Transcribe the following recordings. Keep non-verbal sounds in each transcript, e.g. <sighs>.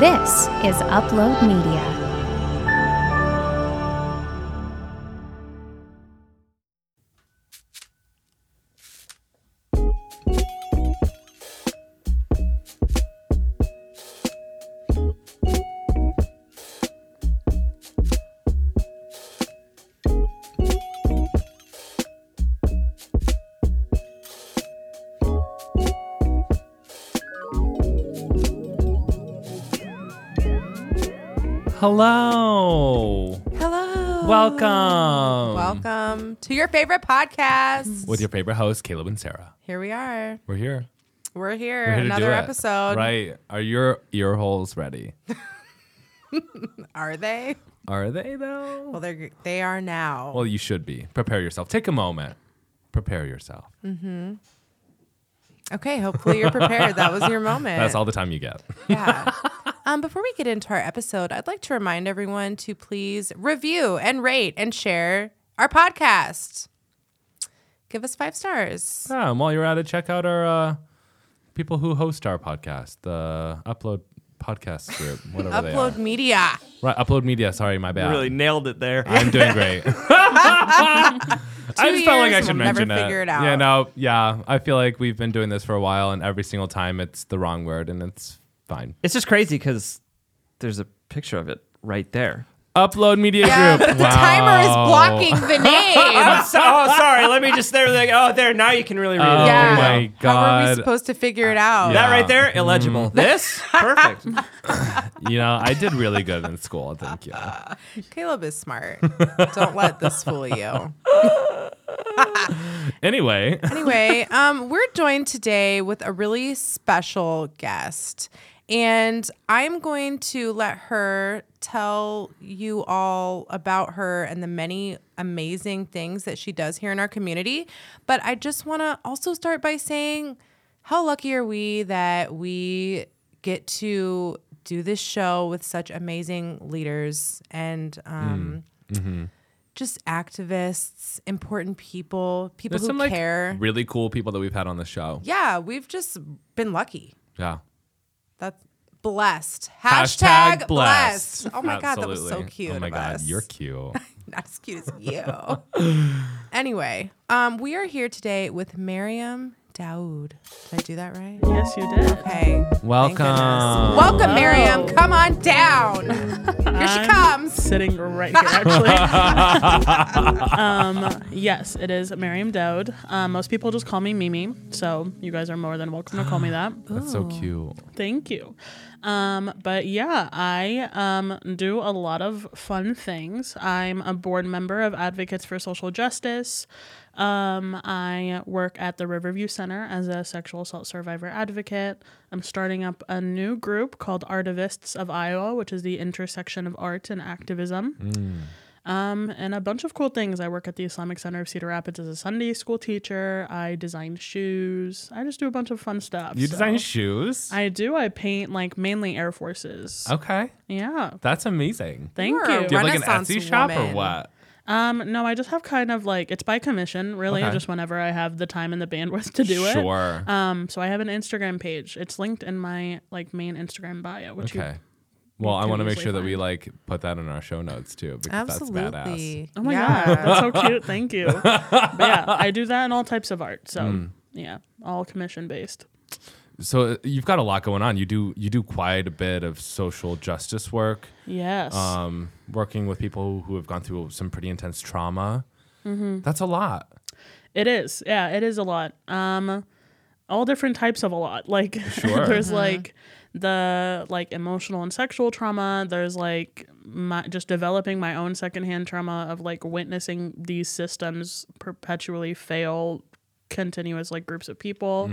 This is Upload Media. Hello. Hello. Welcome. Welcome to your favorite podcast. With your favorite hosts, Caleb and Sarah. Here we are. We're here. We're here. We're here Another episode. Right. Are your ear holes ready? <laughs> Are they? Are they though? Well, they're they are now. Well, you should be. Prepare yourself. Take a moment. Prepare yourself. Mm-hmm. okay. Hopefully you're prepared. that was your <laughs> moment. That's all the time you get. Yeah. <laughs> um, before we get into our episode, I'd like to remind everyone to please review and rate and share our podcast. Give us five stars. Yeah, and while you're at it, check out our uh, people who host our podcast, the Upload Podcast Group, whatever they are. Upload media. Right, Upload Media. Sorry, my bad. Really nailed it there. I'm doing great. <laughs> <laughs> I just felt like I years should we'll never mention it. figure it out. Yeah, no, yeah. I feel like we've been doing this for a while, and every single time it's the wrong word, and it's fine. It's just crazy because there's a picture of it right there. Upload Media Yeah, Group. but the Wow. timer is blocking the <laughs> name. I'm so, oh, sorry. Let me just there. Like, oh, there. Now you can really read Oh it. yeah. my god. How are we supposed to figure it out? Yeah. That right there, illegible. This, perfect. <laughs> You know, I did really good in school. Thank you. Caleb is smart. Don't let this fool you. <laughs> Anyway, Anyway, um, we're joined today with a really special guest. And I'm going to let her tell you all about her and the many amazing things that she does here in our community. But I just want to also start by saying how lucky are we that we get to do this show with such amazing leaders and um, just activists, important people, people there's who some like care. really cool people that we've had on the show. Yeah, we've just been lucky. Yeah. That's blessed. Hashtag Hashtag, blessed. blessed. Oh my god, that was so cute. Oh my god, us. you're cute. <laughs> not as cute as you. <laughs> anyway, um, we are here today with Mariam Daoud. Did I do that right? Yes, you did. Okay. Thank Welcome. goodness. Welcome, Mariam. Come on down. <laughs> Here she I'm comes. Sitting right here, actually. <laughs> um, yes, it is Mariam Daoud. Um, most people just call me Mimi, so you guys are more than welcome to call me that. <gasps> That's so cute. Thank you. Um, but yeah, I um, do a lot of fun things. I'm a board member of Advocates for Social Justice. Um, I work at the Riverview Center as a sexual assault survivor advocate. I'm starting up a new group called Artivists of Iowa, which is the intersection of art and activism. Um, and a bunch of cool things. I work at the Islamic Center of Cedar Rapids as a Sunday school teacher. I design shoes. I just do a bunch of fun stuff. You so- design shoes? I do. I paint like mainly Air Forces. okay. Yeah. That's amazing. Thank You are you. Do you have like an Renaissance Etsy shop or what? Um, no, I just have kind of like it's by commission, really, Okay. just whenever I have the time and the bandwidth to do it. Sure. Um, so I have an Instagram page. It's linked in my like main Instagram bio, which okay. you Well, I want to make easily sure that we like put that in our show notes too because that's badass. Absolutely. Oh my yeah. god, that's so cute. Thank you. <laughs> but yeah, I do that in all types of art. So Mm. yeah, all commission based. So uh, you've got a lot going on. You do you do quite a bit of social justice work, Yes. um, working with people who have gone through some pretty intense trauma. Mm-hmm. That's a lot. It is. Yeah, it is a lot. Um all different types of a lot. <laughs> Like Sure. <laughs> there's like the like emotional and sexual trauma, there's like my just developing my own secondhand trauma of like witnessing these systems perpetually fail continuous like groups of people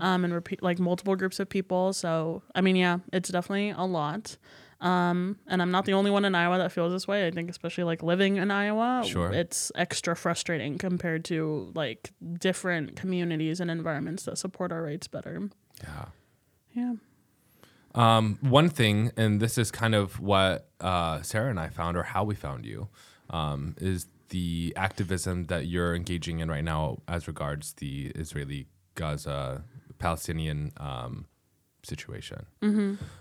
um and repeat like multiple groups of people. So i mean yeah it's definitely a lot. Um and i'm not the only one in iowa that feels this way. I think especially like living in iowa Sure. it's extra frustrating compared to like different communities and environments that support our rights better. Yeah. yeah. Um, one thing, and this is kind of what uh, Sarah and I found, or how we found you, um, is the activism that you're engaging in right now as regards the Israeli Gaza Palestinian um, situation.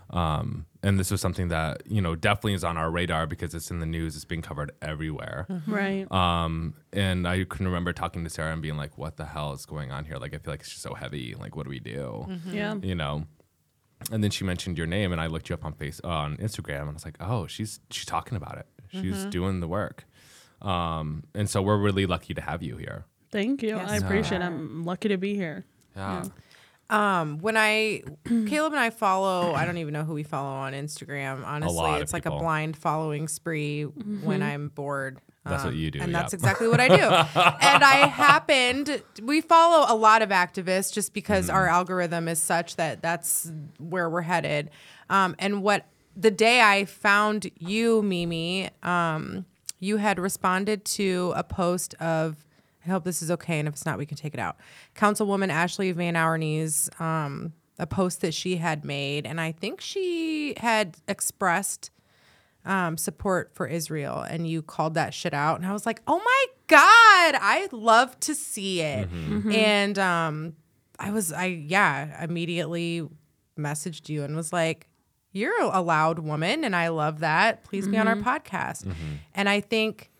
Um, and this was something that you know definitely is on our radar because it's in the news. It's being covered everywhere. Right. Um, and I can remember talking to Sarah and being like, "What the hell is going on here? Like, I feel like it's just so heavy. Like, what do we do? Yeah. You know." And then she mentioned your name, and I looked you up on face uh, on Instagram, and I was like, "Oh, she's she's talking about it. She's doing the work." Um, and so we're really lucky to have you here. Thank you. I appreciate it. I'm lucky to be here. Yeah. Um, when I <clears throat> Caleb and I follow, I don't even know who we follow on Instagram. Honestly, lot of it's like a blind following spree when I'm bored. That's what you do, and that's exactly what I do. <laughs> and I happened. We follow a lot of activists just because Mm-hmm. our algorithm is such that that's where we're headed. Um, and what the day I found you, Mimi, um, you had responded to a post of. I hope this is okay, and if it's not, we can take it out. Councilwoman Ashley Vanorny's um, a post that she had made, and I think she had expressed um, support for Israel, and you called that shit out, and I was like, oh my god, I love to see it, and um, I was, I yeah, immediately messaged you and was like, you're a loud woman, and I love that. Please be on our mm-hmm. podcast, mm-hmm. and I think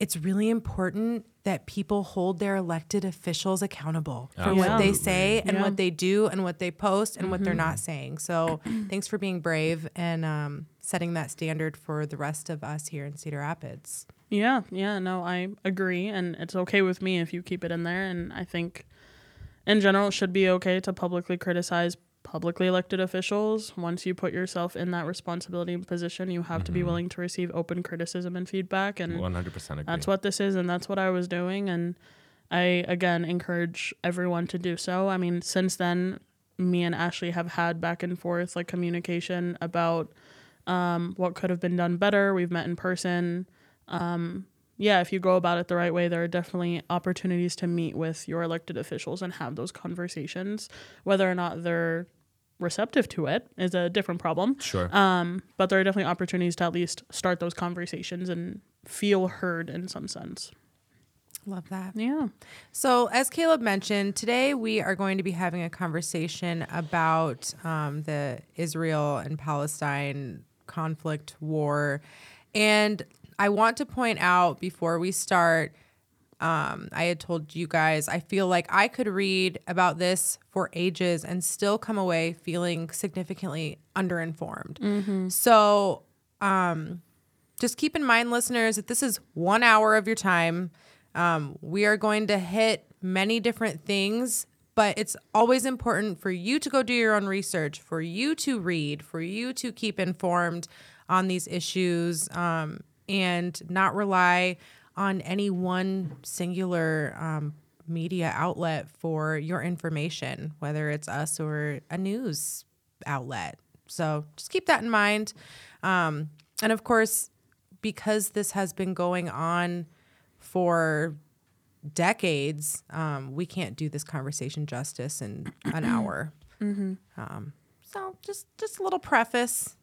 it's really important that people hold their elected officials accountable for what they say and Yeah. what they do and what they post and what they're mm-hmm. not saying. So <clears throat> thanks for being brave and um, setting that standard for the rest of us here in Cedar Rapids. Yeah, yeah, no, I agree, and it's okay with me if you keep it in there. And I think, in general, it should be okay to publicly criticize publicly elected officials. Once you put yourself in that responsibility position, you have to be willing to receive open criticism and feedback. And One hundred percent agree. that's what this is, and that's what I was doing. And I again encourage everyone to do so. I mean, since then, me and Ashley have had back and forth like communication about um, what could have been done better. We've met in person. Um, yeah, if you go about it the right way, there are definitely opportunities to meet with your elected officials and have those conversations. Whether or not they're receptive to it is a different problem. Sure. Um, but there are definitely opportunities to at least start those conversations and feel heard in some sense. Love that. Yeah. So, as Caleb mentioned, today we are going to be having a conversation about um, the Israel and Palestine conflict war. And I want to point out before we start, um, I had told you guys, I feel like I could read about this for ages and still come away feeling significantly underinformed. So, um, just keep in mind, listeners, that this is one hour of your time. Um, we are going to hit many different things, but it's always important for you to go do your own research, for you to read, for you to keep informed on these issues, um, and not rely on any one singular um, media outlet for your information, whether it's us or a news outlet. So just keep that in mind. Um, and of course, because this has been going on for decades, um, we can't do this conversation justice in an <clears throat> hour. Um, so just just a little preface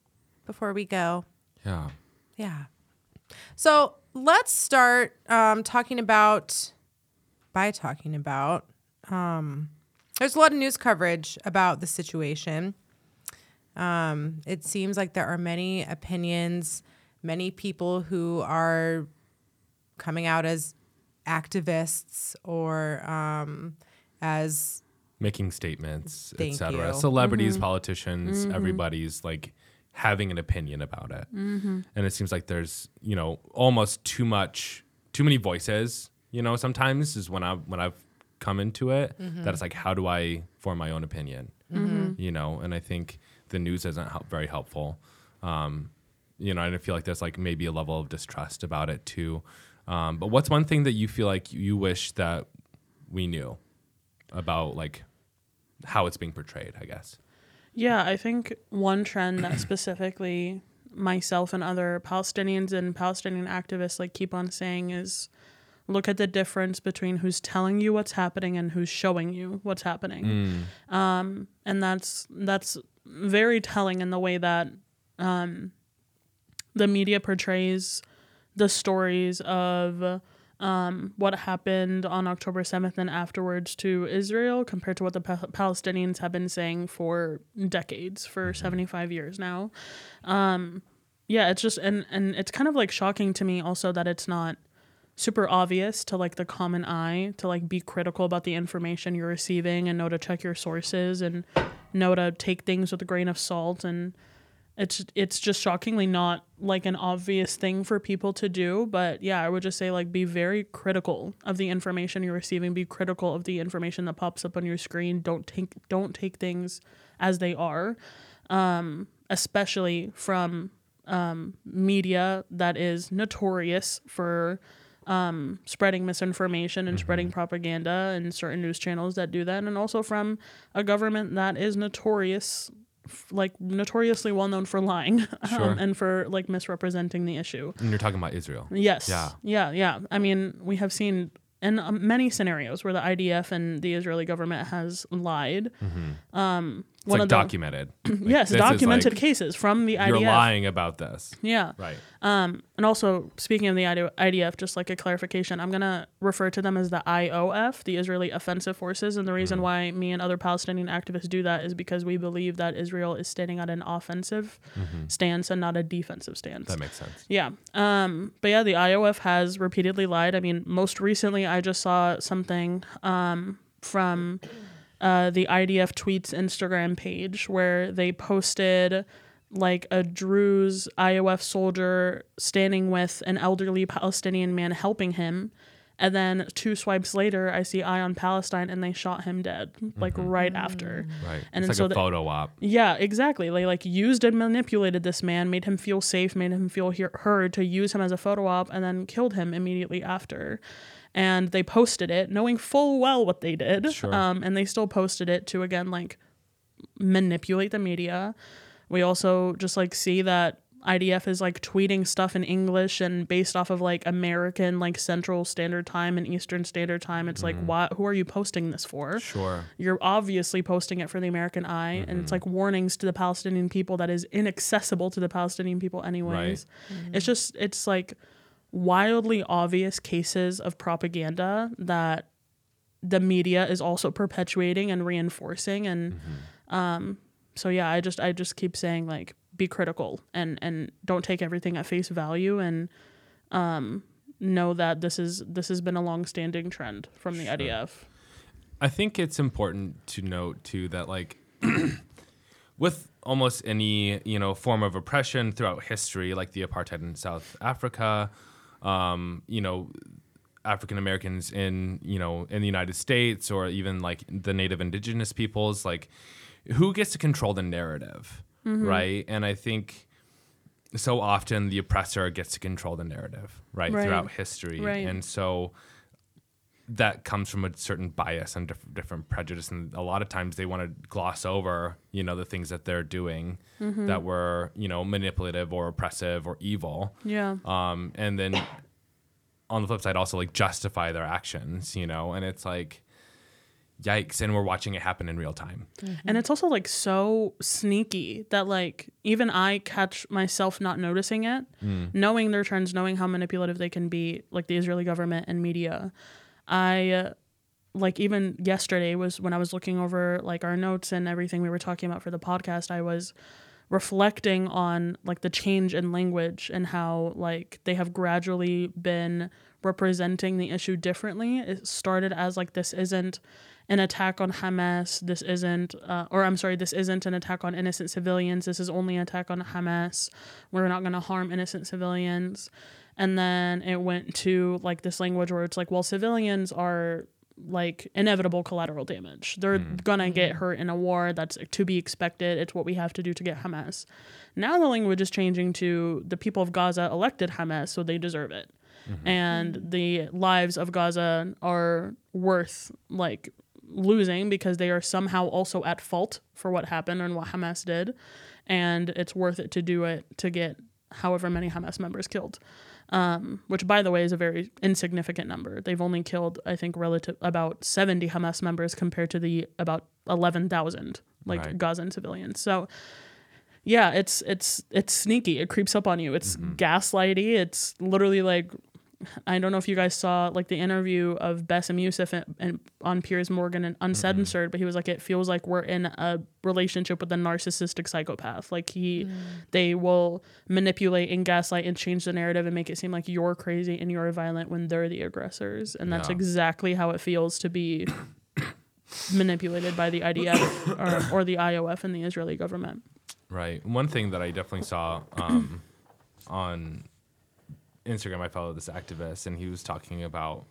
before we go. yeah. Yeah. So let's start um, talking about by talking about. Um, there's a lot of news coverage about the situation. Um, it seems like there are many opinions, many people who are coming out as activists or um, as Making statements, etc. Celebrities, politicians, everybody's like having an opinion about it. And it seems like there's, you know, almost too much too many voices, you know, sometimes is when I when I've come into it that it's like how do I form my own opinion? You know, and I think the news isn't help, very helpful. Um, you know, and I feel like there's like maybe a level of distrust about it too. Um, but what's one thing that you feel like you wish that we knew about like how it's being portrayed, I guess. Yeah, I think one trend that specifically myself and other Palestinians and Palestinian activists like keep on saying is look at the difference between who's telling you what's happening and who's showing you what's happening. Um, and that's that's very telling in the way that um, the media portrays the stories of um, what happened on October 7th and afterwards to Israel compared to what the pa- Palestinians have been saying for decades, for 75 years now. Um, yeah, it's just and and it's kind of like shocking to me also that it's not super obvious to like the common eye to like be critical about the information you're receiving and know to check your sources and know to take things with a grain of salt and it's it's just shockingly not like an obvious thing for people to do but yeah i would just say like be very critical of the information you're receiving. Be critical of the information that pops up on your screen. Don't take don't take things as they are um especially from um media that is notorious for um, spreading misinformation and spreading propaganda and certain news channels that do that, and also from a government that is notorious, f- like notoriously well known for lying <laughs> Sure. um, and for like misrepresenting the issue. And you're talking about Israel. Yes. Yeah. Yeah. Yeah. I mean, we have seen in um, many scenarios where the IDF and the Israeli government has lied. Um, It's one like of the documented. <clears throat> Like, yes, documented like, cases from the IDF. You're lying about this. Yeah. Right. Um, and also, speaking of the IDF, just like a clarification, I'm going to refer to them as the IOF, the Israeli Offensive Forces. And the reason why me and other Palestinian activists do that is because we believe that Israel is standing at an offensive stance and not a defensive stance. That makes sense. Yeah. Um, but yeah, the IOF has repeatedly lied. I mean, most recently, I just saw something um, from uh, the IDF tweets Instagram page where they posted like a Druze IOF soldier standing with an elderly Palestinian man helping him. And then two swipes later, I see Eye on Palestine and they shot him dead, like right after. Right. And it's like so a the- photo op. Yeah, exactly. They like used and manipulated this man, made him feel safe, made him feel he- heard to use him as a photo op, and then killed him immediately after. And they posted it, knowing full well what they did. Sure. Um, and they still posted it to again like manipulate the media. We also just like see that IDF is like tweeting stuff in English and based off of like American like Central Standard Time and Eastern Standard Time. It's like, why? Who are you posting this for? Sure. you're obviously posting it for the American eye, and it's like warnings to the Palestinian people that is inaccessible to the Palestinian people, anyways. It's just, it's like wildly obvious cases of propaganda that the media is also perpetuating and reinforcing. And um, so, yeah, I just, I just keep saying, like, be critical and, and don't take everything at face value and um, know that this is, this has been a long standing trend from the IDF. I think it's important to note too that like <clears throat> with almost any you know form of oppression throughout history, like the apartheid in South Africa, um, you know, African Americans in you know in the United States or even like the Native Indigenous peoples, like who gets to control the narrative, right? And I think so often the oppressor gets to control the narrative, right, Right. throughout history, Right. and so that comes from a certain bias and diff- different prejudice and a lot of times they want to gloss over you know the things that they're doing Mm-hmm. that were you know manipulative or oppressive or evil Yeah. um, and then on the flip side also like justify their actions you know and it's like yikes and we're watching it happen in real time And it's also like so sneaky that like even I catch myself not noticing it, knowing their trends, knowing how manipulative they can be, like the Israeli government and media. I uh, like even yesterday was when I was looking over like our notes and everything we were talking about for the podcast, I was reflecting on like the change in language and how like they have gradually been representing the issue differently. It started as like this isn't an attack on Hamas. This isn't, uh, or I'm sorry, this isn't an attack on innocent civilians. This is only an attack on Hamas. We're not going to harm innocent civilians. And then it went to like this language where it's like, well, civilians are like inevitable collateral damage. They're mm. gonna mm-hmm. get hurt in a war. That's to be expected. It's what we have to do to get Hamas. Now the language is changing to the people of Gaza elected Hamas, so they deserve it. Mm-hmm. And mm-hmm. the lives of Gaza are worth like losing because they are somehow also at fault for what happened and what Hamas did. And it's worth it to do it to get however many Hamas members killed um, which by the way is a very insignificant number. They've only killed, I think, relative about 70 Hamas members compared to the about 11,000 like Right. Gazan civilians. So yeah, it's it's it's sneaky. It creeps up on you. It's gaslighty. It's literally like I don't know if you guys saw like the interview of Bassem Youssef and, and on Piers Morgan and Uncensored, but he was like, it feels like we're in a relationship with a narcissistic psychopath. Like he, they will manipulate and gaslight and change the narrative and make it seem like you're crazy and you're violent when they're the aggressors, and that's Yeah. exactly how it feels to be <coughs> manipulated by the IDF or, or the IOF and the Israeli government. Right. One thing that I definitely saw um, on Instagram, I follow this activist, and he was talking about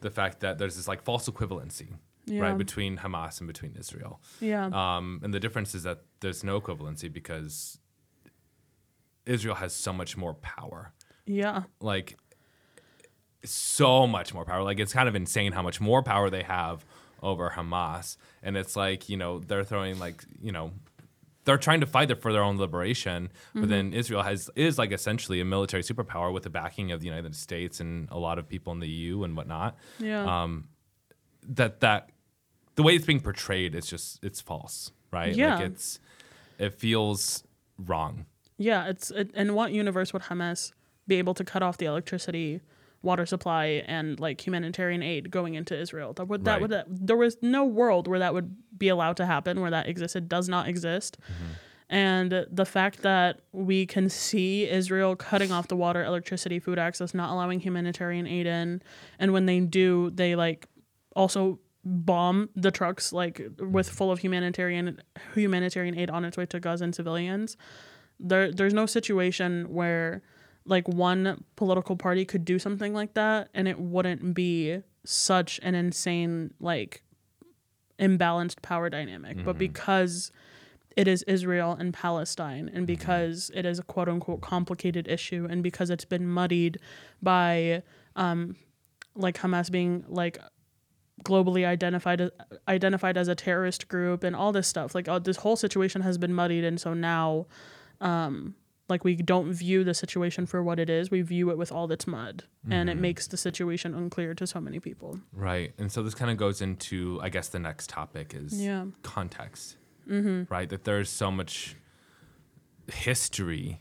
the fact that there's this like false equivalency, Yeah. right, between Hamas and between Israel. Yeah. Um, and the difference is that there's no equivalency because Israel has so much more power. yeah. Like, so much more power. Like, it's kind of insane how much more power they have over Hamas. And it's like, you know, they're throwing, like, you know, they're trying to fight it for their own liberation, but then Israel has is like essentially a military superpower with the backing of the United States and a lot of people in the EU and whatnot. Yeah. Um, that that the way it's being portrayed is just it's false, right? Yeah. Like it's it feels wrong. Yeah, it's it, in what universe would Hamas be able to cut off the electricity, water supply, and like humanitarian aid going into Israel? That would that Right. would that, there was no world where that would be allowed to happen, where that existed. Does not exist. Mm-hmm. And the fact that we can see Israel cutting off the water, electricity, food access, not allowing humanitarian aid in, and when they do, they like also bomb the trucks like with mm-hmm. full of humanitarian humanitarian aid on its way to Gaza and civilians there there's no situation where like one political party could do something like that and it wouldn't be such an insane like imbalanced power dynamic. But because it is Israel and Palestine and because it is a quote unquote complicated issue and because it's been muddied by um like Hamas being like globally identified identified as a terrorist group and all this stuff like this whole situation has been muddied and so now um like we don't view the situation for what it is we view it with all its mud and it makes the situation unclear to so many people Right. And so this kind of goes into, I guess, the next topic is Yeah. context. Mm-hmm. Right. That there's so much history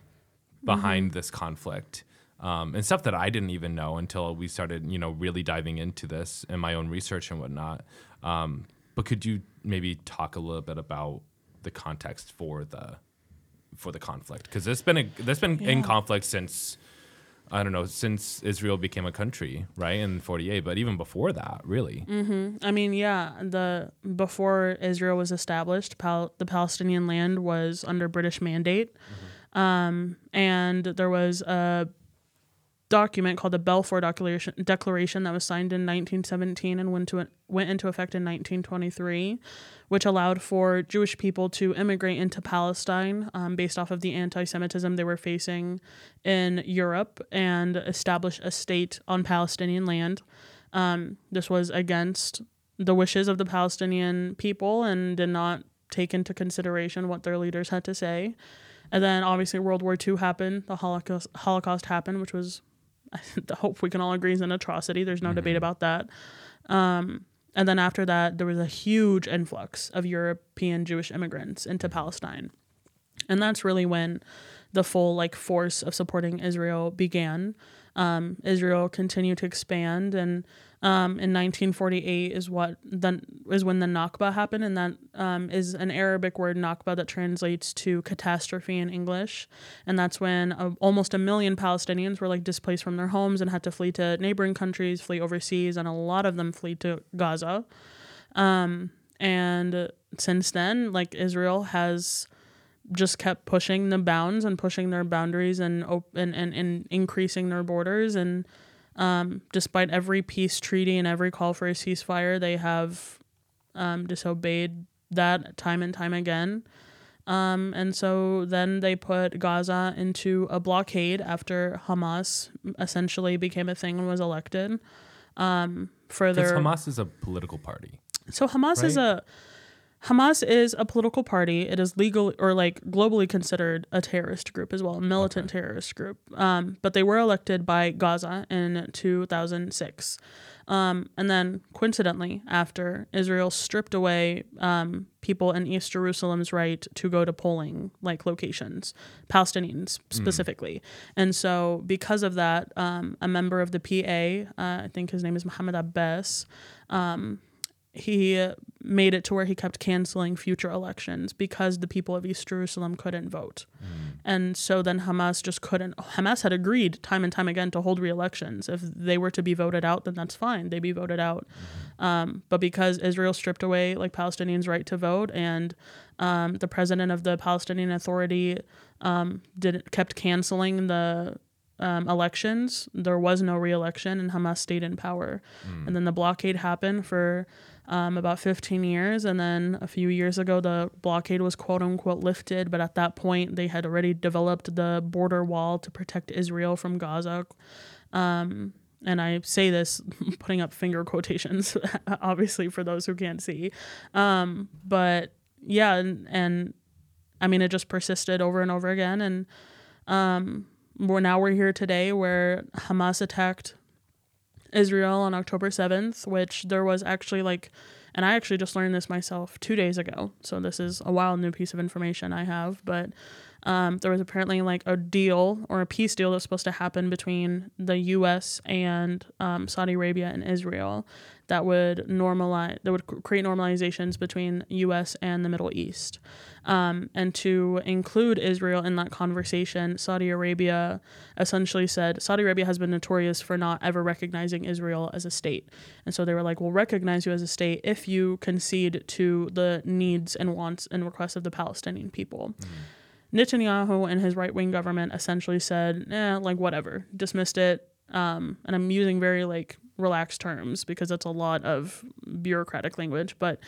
behind this conflict um, and stuff that I didn't even know until we started, you know, really diving into this in my own research and whatnot. Um, but could you maybe talk a little bit about the context for the for the conflict? Because it's been a, that's been in conflict since I don't know since Israel became a country, right in '48. But even before that, really. I mean, yeah, the before Israel was established, Pal- the Palestinian land was under British mandate, um, and there was a document called the Balfour Declaration, Declaration that was signed in 1917 and went to went into effect in 1923, which allowed for Jewish people to immigrate into Palestine um, based off of the anti-Semitism they were facing in Europe and establish a state on Palestinian land. Um, this was against the wishes of the Palestinian people and did not take into consideration what their leaders had to say. And then obviously World War II happened, the Holocaust Holocaust happened, which was <laughs> I hope we can all agree is an atrocity. There's no debate about that. Um, and then after that, there was a huge influx of European Jewish immigrants into Palestine. And that's really when the full like force of supporting Israel began. Um, Israel continued to expand, and um, in 1948 is what then is when the Nakba happened, and that um, is an Arabic word Nakba that translates to catastrophe in English, and that's when uh, almost a million Palestinians were like displaced from their homes and had to flee to neighboring countries, flee overseas, and a lot of them flee to Gaza. Um, and since then, like Israel has just kept pushing the bounds and pushing their boundaries and op- and, and, and increasing their borders and um, despite every peace treaty and every call for a ceasefire they have um, disobeyed that time and time again um, and so then they put Gaza into a blockade after Hamas essentially became a thing and was elected. Um, Because further, Hamas is a political party. so Hamas is a Hamas is a political party. It is legal or like globally considered a terrorist group as well, a militant terrorist group. Um, but they were elected by Gaza in 2006. Um, and then, coincidentally, after Israel stripped away um, people in East Jerusalem's right to go to polling like locations, Palestinians specifically. And so, because of that, um, a member of the PA, uh, I think his name is Mohammed Abbas, um, he made it to where he kept canceling future elections because the people of East Jerusalem couldn't vote. And so then Hamas just couldn't. Hamas had agreed time and time again to hold re-elections. If they were to be voted out, then that's fine. They be voted out. Um, but because Israel stripped away like Palestinians' right to vote, and um, the president of the Palestinian Authority um, did kept canceling the um, elections, there was no re-election, and Hamas stayed in power. And then the blockade happened for um, about 15 years. And then a few years ago, the blockade was quote unquote lifted. But at that point, they had already developed the border wall to protect Israel from Gaza. Um, and I say this <laughs> putting up finger quotations, <laughs> obviously, for those who can't see. Um, but yeah, and, and I mean, it just persisted over and over again. And um, we're now we're here today where Hamas attacked Israel on October 7th, which there was actually like, and I actually just learned this myself two days ago. So this is a wild new piece of information I have. But um, there was apparently like a deal or a peace deal that's supposed to happen between the U.S. and um, Saudi Arabia and Israel that would normalize, that would create normalizations between U.S. and the Middle East. Um, and to include Israel in that conversation, Saudi Arabia essentially said Saudi Arabia has been notorious for not ever recognizing Israel as a state. And so they were like, we'll recognize you as a state if you concede to the needs and wants and requests of the Palestinian people. Netanyahu and his right wing government essentially said, eh, like, whatever, dismissed it. Um, and I'm using very like relaxed terms because that's a lot of bureaucratic language, but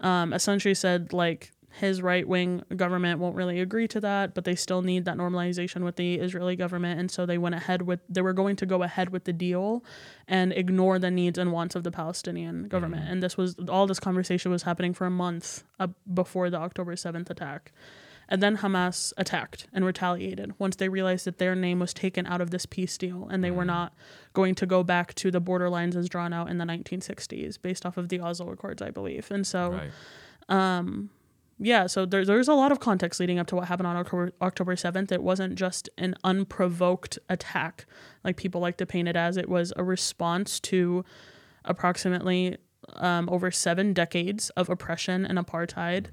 um, essentially said, like, his right wing government won't really agree to that, but they still need that normalization with the Israeli government. And so they went ahead with, they were going to go ahead with the deal and ignore the needs and wants of the Palestinian government. And this was, all this conversation was happening for a month uh, before the October 7th attack. And then Hamas attacked and retaliated once they realized that their name was taken out of this peace deal and they were not going to go back to the borderlines as drawn out in the 1960s based off of the Oslo Accords, I believe. And so, Right. yeah, so there, there's a lot of context leading up to what happened on October, October 7th. It wasn't just an unprovoked attack like people like to paint it as, it was a response to approximately um, over seven decades of oppression and apartheid.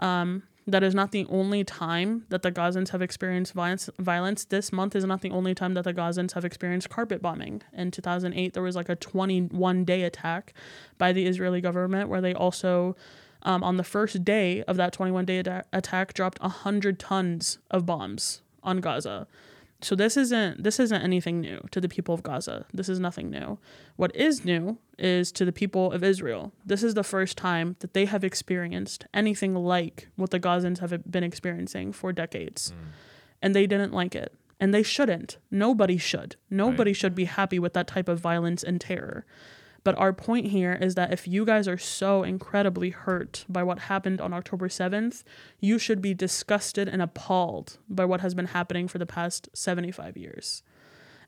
Um, that is not the only time that the Gazans have experienced violence. Violence this month is not the only time that the Gazans have experienced carpet bombing. In 2008, there was like a 21 day attack by the Israeli government where they also, um, on the first day of that 21 day ada- attack, dropped 100 tons of bombs on Gaza. So this isn't this isn't anything new to the people of Gaza. This is nothing new. What is new is to the people of Israel. This is the first time that they have experienced anything like what the Gazans have been experiencing for decades. Hmm. And they didn't like it. And they shouldn't. Nobody should. Nobody should be happy with that type of violence and terror. But our point here is that if you guys are so incredibly hurt by what happened on October 7th, you should be disgusted and appalled by what has been happening for the past 75 years.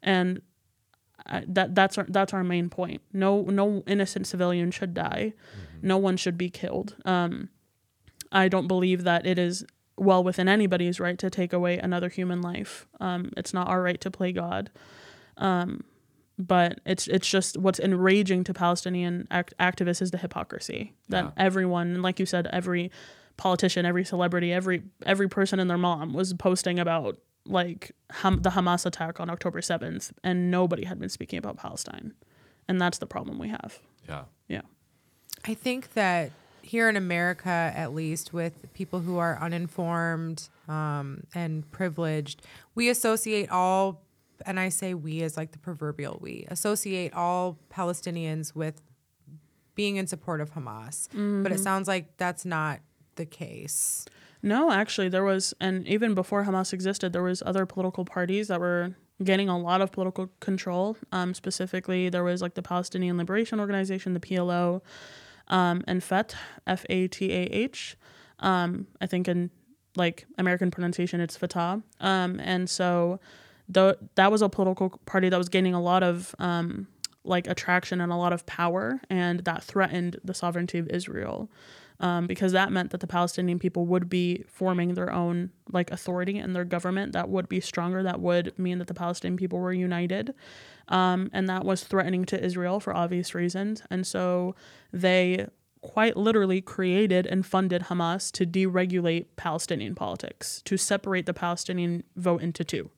And I, that that's our that's our main point. No no innocent civilian should die. No one should be killed. Um, I don't believe that it is well within anybody's right to take away another human life. Um, it's not our right to play God. Um, but it's it's just what's enraging to Palestinian act- activists is the hypocrisy that Yeah. everyone, like you said, every politician, every celebrity, every every person and their mom was posting about like Ham- the Hamas attack on October seventh, and nobody had been speaking about Palestine, and that's the problem we have. Yeah. Yeah. I think that here in America, at least with people who are uninformed um, and privileged, we associate all, and I say we as like the proverbial we, associate all Palestinians with being in support of Hamas. But it sounds like that's not the case. No, actually, there was, and even before Hamas existed, there was other political parties that were gaining a lot of political control. Um, specifically, there was like the Palestinian Liberation Organization, the PLO, um, and FET, F A T A H. Um, I think in like American pronunciation, it's Fatah. Um, and so, the that was a political party that was gaining a lot of um, like attraction and a lot of power, and that threatened the sovereignty of Israel. Um, because that meant that the Palestinian people would be forming their own like authority and their government that would be stronger. That would mean that the Palestinian people were united, um, and that was threatening to Israel for obvious reasons. And so they quite literally created and funded Hamas to deregulate Palestinian politics, to separate the Palestinian vote into two.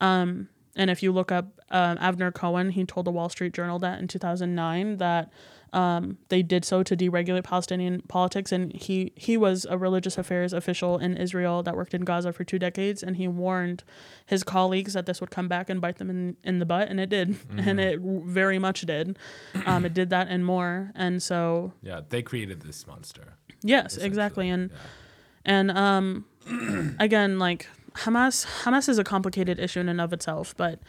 Um, and if you look up um, Avner Cohen, he told the Wall Street Journal that in 2009 that um, they did so to deregulate Palestinian politics, and he he was a religious affairs official in Israel that worked in Gaza for two decades, and he warned his colleagues that this would come back and bite them in, in the butt, and it did, and it very much did. Um, it did that and more, and so Yeah, they created this monster. yes, exactly, and Yeah. and um, <clears throat> again, like Hamas, Hamas is a complicated issue in and of itself, but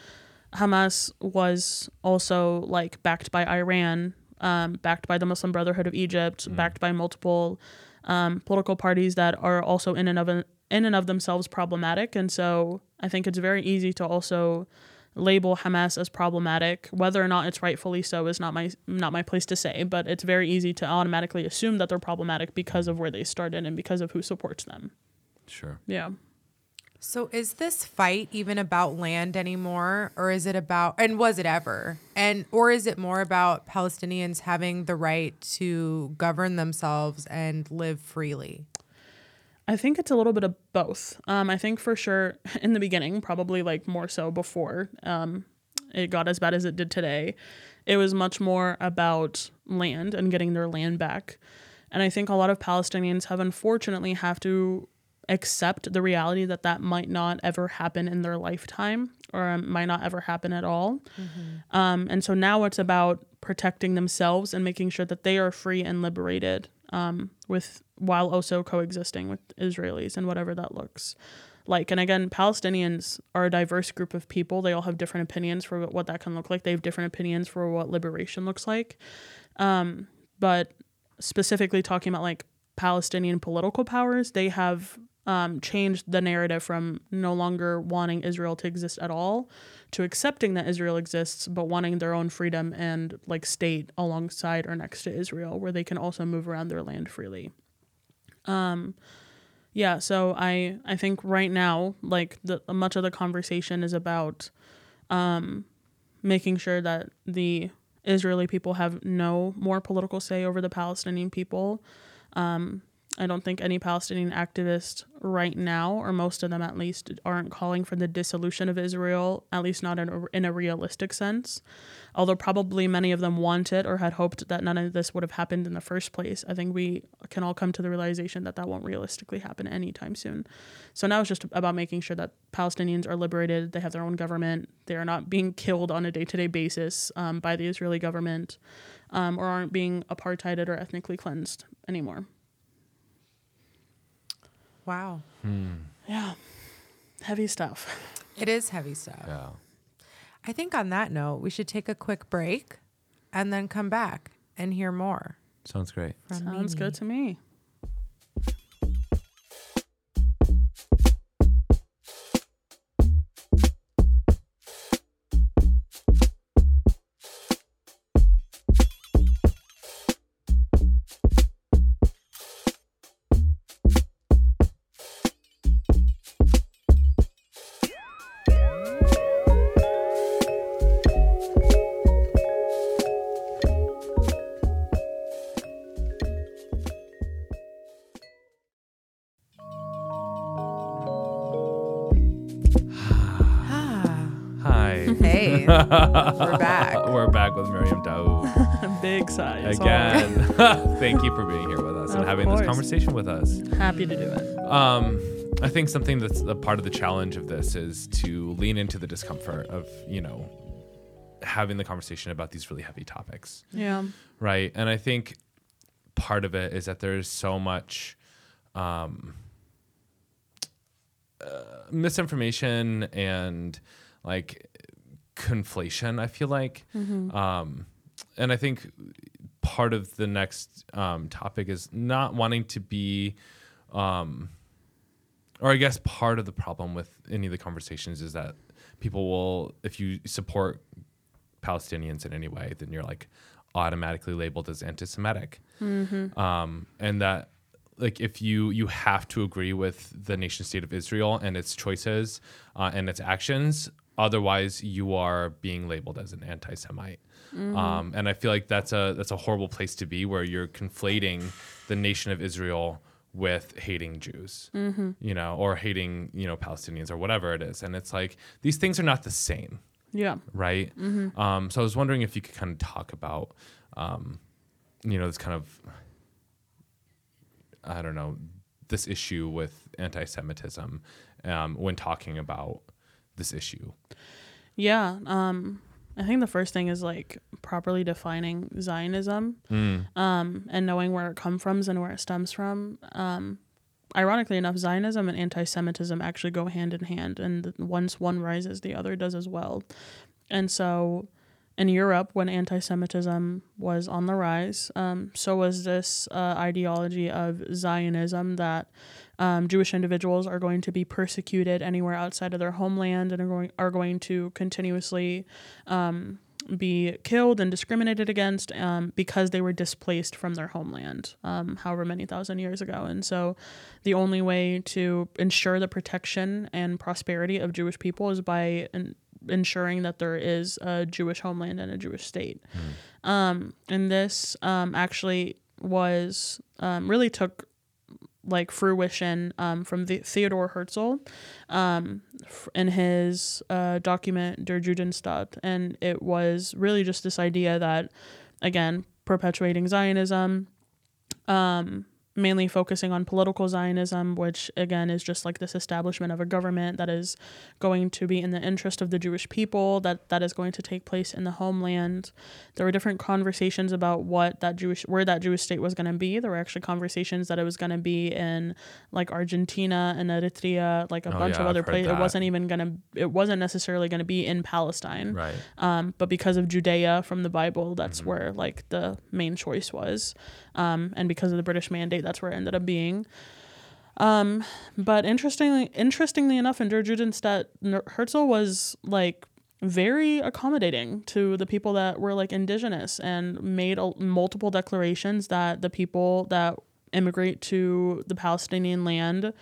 Hamas was also like backed by Iran, um, backed by the Muslim Brotherhood of Egypt, backed by multiple um, political parties that are also in and of in and of themselves problematic. And so I think it's very easy to also label Hamas as problematic. Whether or not it's rightfully so is not my not my place to say, but it's very easy to automatically assume that they're problematic because of where they started and because of who supports them. Sure. Yeah. So is this fight even about land anymore or is it about and was it ever? And or is it more about Palestinians having the right to govern themselves and live freely? I think it's a little bit of both. Um, I think for sure <laughs> in the beginning, probably like more so before um, it got as bad as it did today, it was much more about land and getting their land back. And I think a lot of Palestinians have unfortunately have to accept the reality that that might not ever happen in their lifetime or um, might not ever happen at all. Um, and so now it's about protecting themselves and making sure that they are free and liberated um, with while also coexisting with Israelis and whatever that looks like. And again, Palestinians are a diverse group of people. They all have different opinions for what that can look like. They have different opinions for what liberation looks like. Um, but specifically talking about like Palestinian political powers, they have um, changed the narrative from no longer wanting Israel to exist at all to accepting that Israel exists, but wanting their own freedom and like state alongside or next to Israel, where they can also move around their land freely. Um, yeah, so I I think right now like the much of the conversation is about um, making sure that the Israeli people have no more political say over the Palestinian people. Um, I don't think any Palestinian activist right now, or most of them at least, aren't calling for the dissolution of Israel, at least not in a, in a realistic sense. Although probably many of them want it or had hoped that none of this would have happened in the first place. I think we can all come to the realization that that won't realistically happen anytime soon. So now it's just about making sure that Palestinians are liberated, they have their own government, they are not being killed on a day to day basis um, by the Israeli government, um, or aren't being apartheided or ethnically cleansed anymore. Wow. Hmm. Yeah. Heavy stuff. <laughs> It is heavy stuff. Yeah. I think on that note, we should take a quick break and then come back and hear more. Sounds great. From Sounds Mimi. good to me. Again. <laughs> Thank you for being here with us and Of having course. this conversation with us. Happy to do it. Um, I think something that's a part of the challenge of this is to lean into the discomfort of, you know, having the conversation about these really heavy topics. Yeah. Right. And I think part of it is that there's so much um, uh, misinformation and like conflation, I feel like. Um, and I think part of the next um, topic is not wanting to be. Um, or I guess part of the problem with any of the conversations is that people will, if you support Palestinians in any way, then you're like automatically labeled as anti-Semitic. Um, and that like if you you have to agree with the nation state of Israel and its choices uh, and its actions, otherwise you are being labeled as an anti-Semite. Um, and I feel like that's a that's a horrible place to be, where you're conflating the nation of Israel with hating Jews, you know, or hating you know Palestinians or whatever it is. And it's like these things are not the same Yeah. right? Um, so I was wondering if you could kind of talk about, um, you know, this kind of, I don't know, this issue with anti-Semitism um, when talking about this issue. Yeah. Um, I think the first thing is like properly defining Zionism um, and knowing where it comes from and where it stems from. Um, ironically enough, Zionism and anti Semitism actually go hand in hand, and once one rises, the other does as well. And so in Europe, when anti Semitism was on the rise, um, so was this uh, ideology of Zionism that um, Jewish individuals are going to be persecuted anywhere outside of their homeland and are going, are going to continuously um, be killed and discriminated against um, because they were displaced from their homeland, um, however many thousand years ago. And so the only way to ensure the protection and prosperity of Jewish people is by en- ensuring that there is a Jewish homeland and a Jewish state. Um, and this um, actually was um, really took like fruition um, from the Theodore Herzl um, in his uh, document Der Judenstaat, and it was really just this idea that, again, perpetuating Zionism, um, mainly focusing on political Zionism, which again is just like this establishment of a government that is going to be in the interest of the Jewish people, that that is going to take place in the homeland. There were different conversations about what that Jewish where that Jewish state was going to be. There were actually conversations that it was going to be in like Argentina and Eritrea, like a Oh, bunch yeah, of other places. It wasn't even going to it wasn't necessarily going to be in Palestine Right. um, but because of Judea from the Bible, that's Mm-hmm. where like the main choice was, um, and because of the British mandate, that's where it ended up being. Um, but interestingly, interestingly enough, in Der Judenstaat, Herzl was like very accommodating to the people that were like indigenous and made a, multiple declarations that the people that immigrate to the Palestinian land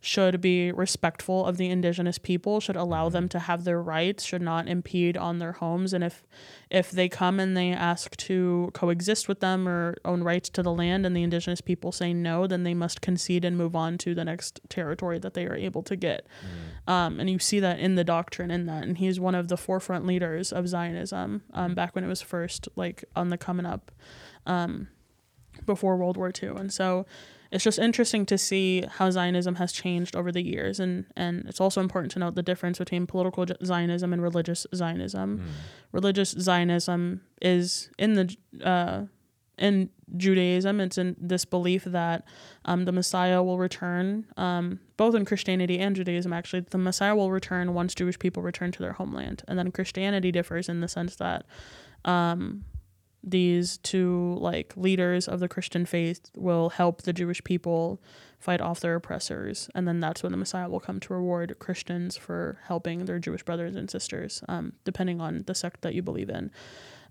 should be respectful of the indigenous people should allow them to have their rights should not impede on their homes. And if if they come and they ask to coexist with them or own rights to the land and the indigenous people say no then they must concede and move on to the next territory that they are able to get. Um, and you see that in the doctrine in that. And he's one of the forefront leaders of zionism um, back when it was first like on the coming up um, before World War II. And so it's just interesting to see how Zionism has changed over the years. And, and it's also important to note the difference between political Zionism and religious Zionism. Religious Zionism is in the uh, in Judaism, it's in this belief that um, the Messiah will return, um, both in Christianity and Judaism, actually, the Messiah will return once Jewish people return to their homeland. And then Christianity differs in the sense that um, these two like leaders of the Christian faith will help the Jewish people fight off their oppressors, and then that's when the Messiah will come to reward Christians for helping their Jewish brothers and sisters, um, depending on the sect that you believe in.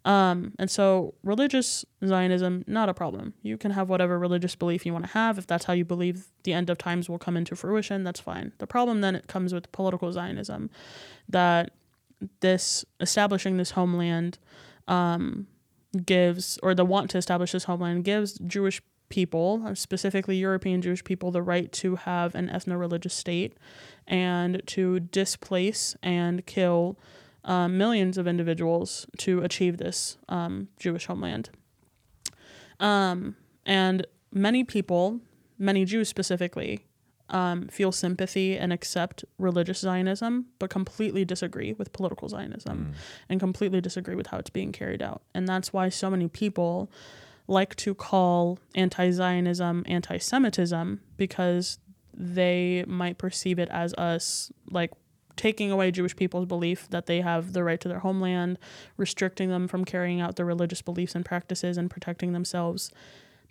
Um, and so religious Zionism, not a problem. You can have whatever religious belief you want to have. If that's how you believe the end of times will come into fruition, that's fine. The problem then it comes with political Zionism, that this establishing this homeland um, gives, or the want to establish this homeland gives Jewish people, uh, specifically European Jewish people, the right to have an ethno religious state and to displace and kill um, millions of individuals to achieve this um, Jewish homeland. Um, and many people, many Jews specifically, um, feel sympathy and accept religious Zionism, but completely disagree with political Zionism and completely disagree with how it's being carried out. And that's why so many people like to call anti Zionism anti Semitism because they might perceive it as us like taking away Jewish people's belief that they have the right to their homeland, restricting them from carrying out their religious beliefs and practices and protecting themselves.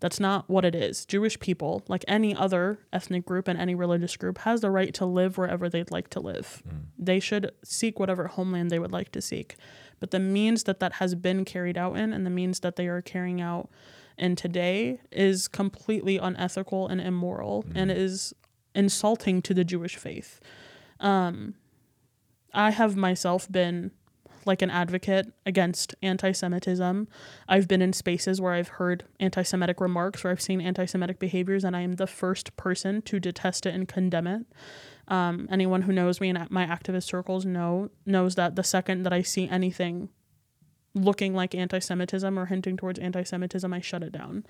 That's not what it is. Jewish people, like any other ethnic group and any religious group, has the right to live wherever they'd like to live. They should seek whatever homeland they would like to seek. But the means that that has been carried out in and the means that they are carrying out in today is completely unethical and immoral and is insulting to the Jewish faith. Um, I have myself been like an advocate against anti Semitism. I've been in spaces where I've heard anti Semitic remarks, where I've seen anti Semitic behaviors, and I am the first person to detest it and condemn it. Um, anyone who knows me in my activist circles know knows that the second that I see anything looking like anti-Semitism or hinting towards anti-Semitism, I shut it down.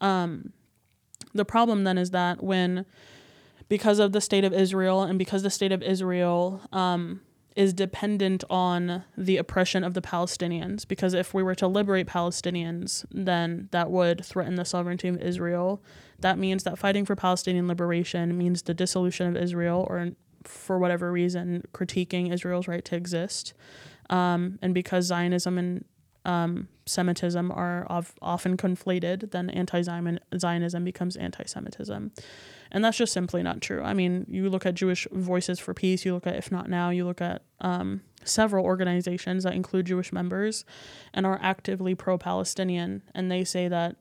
Um, the problem then is that when, because of the state of Israel and because the state of Israel um, is dependent on the oppression of the Palestinians, because if we were to liberate Palestinians, then that would threaten the sovereignty of Israel. That means that fighting for Palestinian liberation means the dissolution of Israel or for whatever reason critiquing Israel's right to exist. Um, and because Zionism and um, Semitism are of, often conflated, then anti Zionism becomes anti Semitism. And that's just simply not true. I mean, you look at Jewish Voices for Peace, you look at If Not Now, you look at um, several organizations that include Jewish members and are actively pro Palestinian. And they say that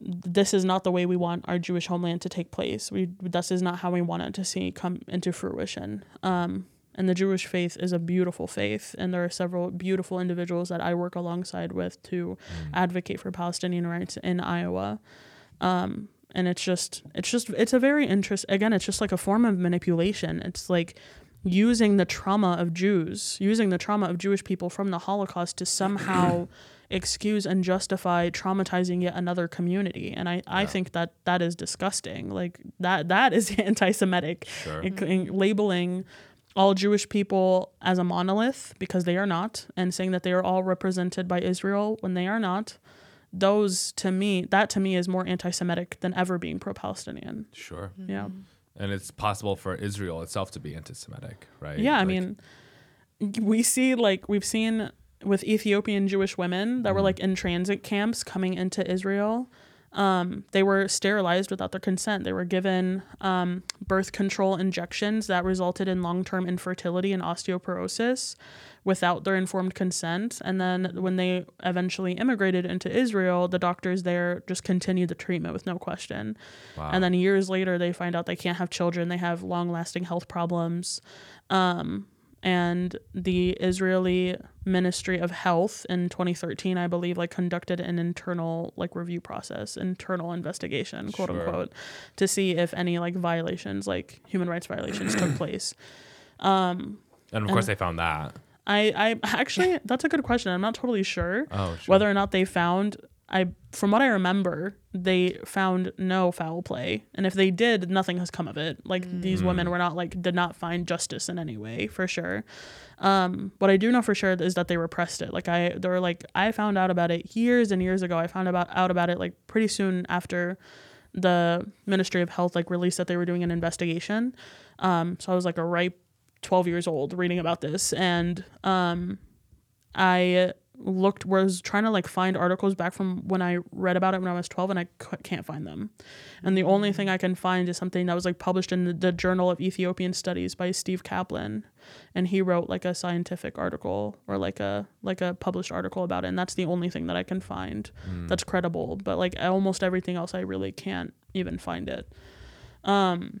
this is not the way we want our Jewish homeland to take place. We this is not how we want it to see come into fruition. Um, and the Jewish faith is a beautiful faith, and there are several beautiful individuals that I work alongside with to advocate for Palestinian rights in Iowa. Um, and it's just, it's just, it's a very interest. Again, it's just like a form of manipulation. It's like using the trauma of Jews, using the trauma of Jewish people from the Holocaust to somehow <clears throat> excuse and justify traumatizing yet another community and i i think that that is disgusting like that that is <laughs> anti-semitic Sure. Labeling all jewish people as a monolith because they are not and saying that they are all represented by israel when they are not those to me that to me is more anti-semitic than ever being pro-palestinian Sure. yeah mm-hmm. And it's possible for Israel itself to be anti-Semitic, right? Yeah, I mean, we see like we've seen with Ethiopian Jewish women that were mm-hmm. like in transit camps coming into Israel. Um, they were sterilized without their consent. They were given um, birth control injections that resulted in long term infertility and osteoporosis without their informed consent. And then when they eventually immigrated into Israel, the doctors there just continued the treatment with no question. Wow. And then years later, they find out they can't have children. They have long lasting health problems. Um, and the Israeli Ministry of Health in 2013, I believe, like conducted an internal like review process, internal investigation, quote Sure. unquote, to see if any like violations, like human rights violations, took place. Um, and of course they found that. I, I actually that's a good question. I'm not totally sure Oh, sure. whether or not they found I from what I remember, they found no foul play. And if they did, nothing has come of it. Like these women were not like did not find justice in any way, for sure. Um, what I do know for sure is that they repressed it. Like I they were like I found out about it years and years ago. I found about out about it like pretty soon after the Ministry of Health like released that they were doing an investigation. Um, so I was like a ripe 12 years old reading about this and um I looked was trying to like find articles back from when I read about it when I was 12 and I c- can't find them. And the only thing I can find is something that was like published in the, the Journal of Ethiopian Studies by Steve Kaplan and he wrote like a scientific article or like a like a published article about it and that's the only thing that I can find that's credible, but like almost everything else I really can't even find it. Um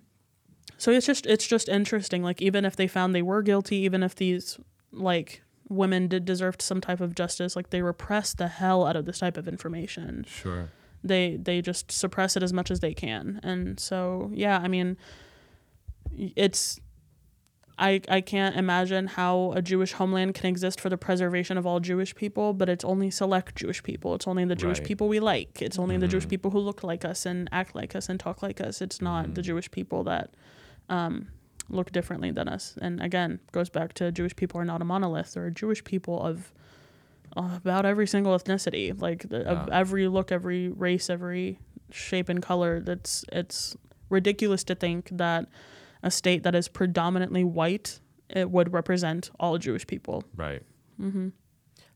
so it's just it's just interesting like even if they found they were guilty even if these like women did deserve some type of justice like they repress the hell out of this type of information Sure. they they just suppress it as much as they can and so yeah i mean it's I, I can't imagine how a Jewish homeland can exist for the preservation of all Jewish people, but it's only select Jewish people. It's only the Jewish Right. people we like. It's only the Jewish people who look like us and act like us and talk like us. It's not Mm-hmm. the Jewish people that um, look differently than us. And again, goes back to Jewish people are not a monolith. There are Jewish people of about every single ethnicity, like the, of every look, every race, every shape and color. That's it's ridiculous to think that a state that is predominantly white it would represent all Jewish people. Right. Mm-hmm.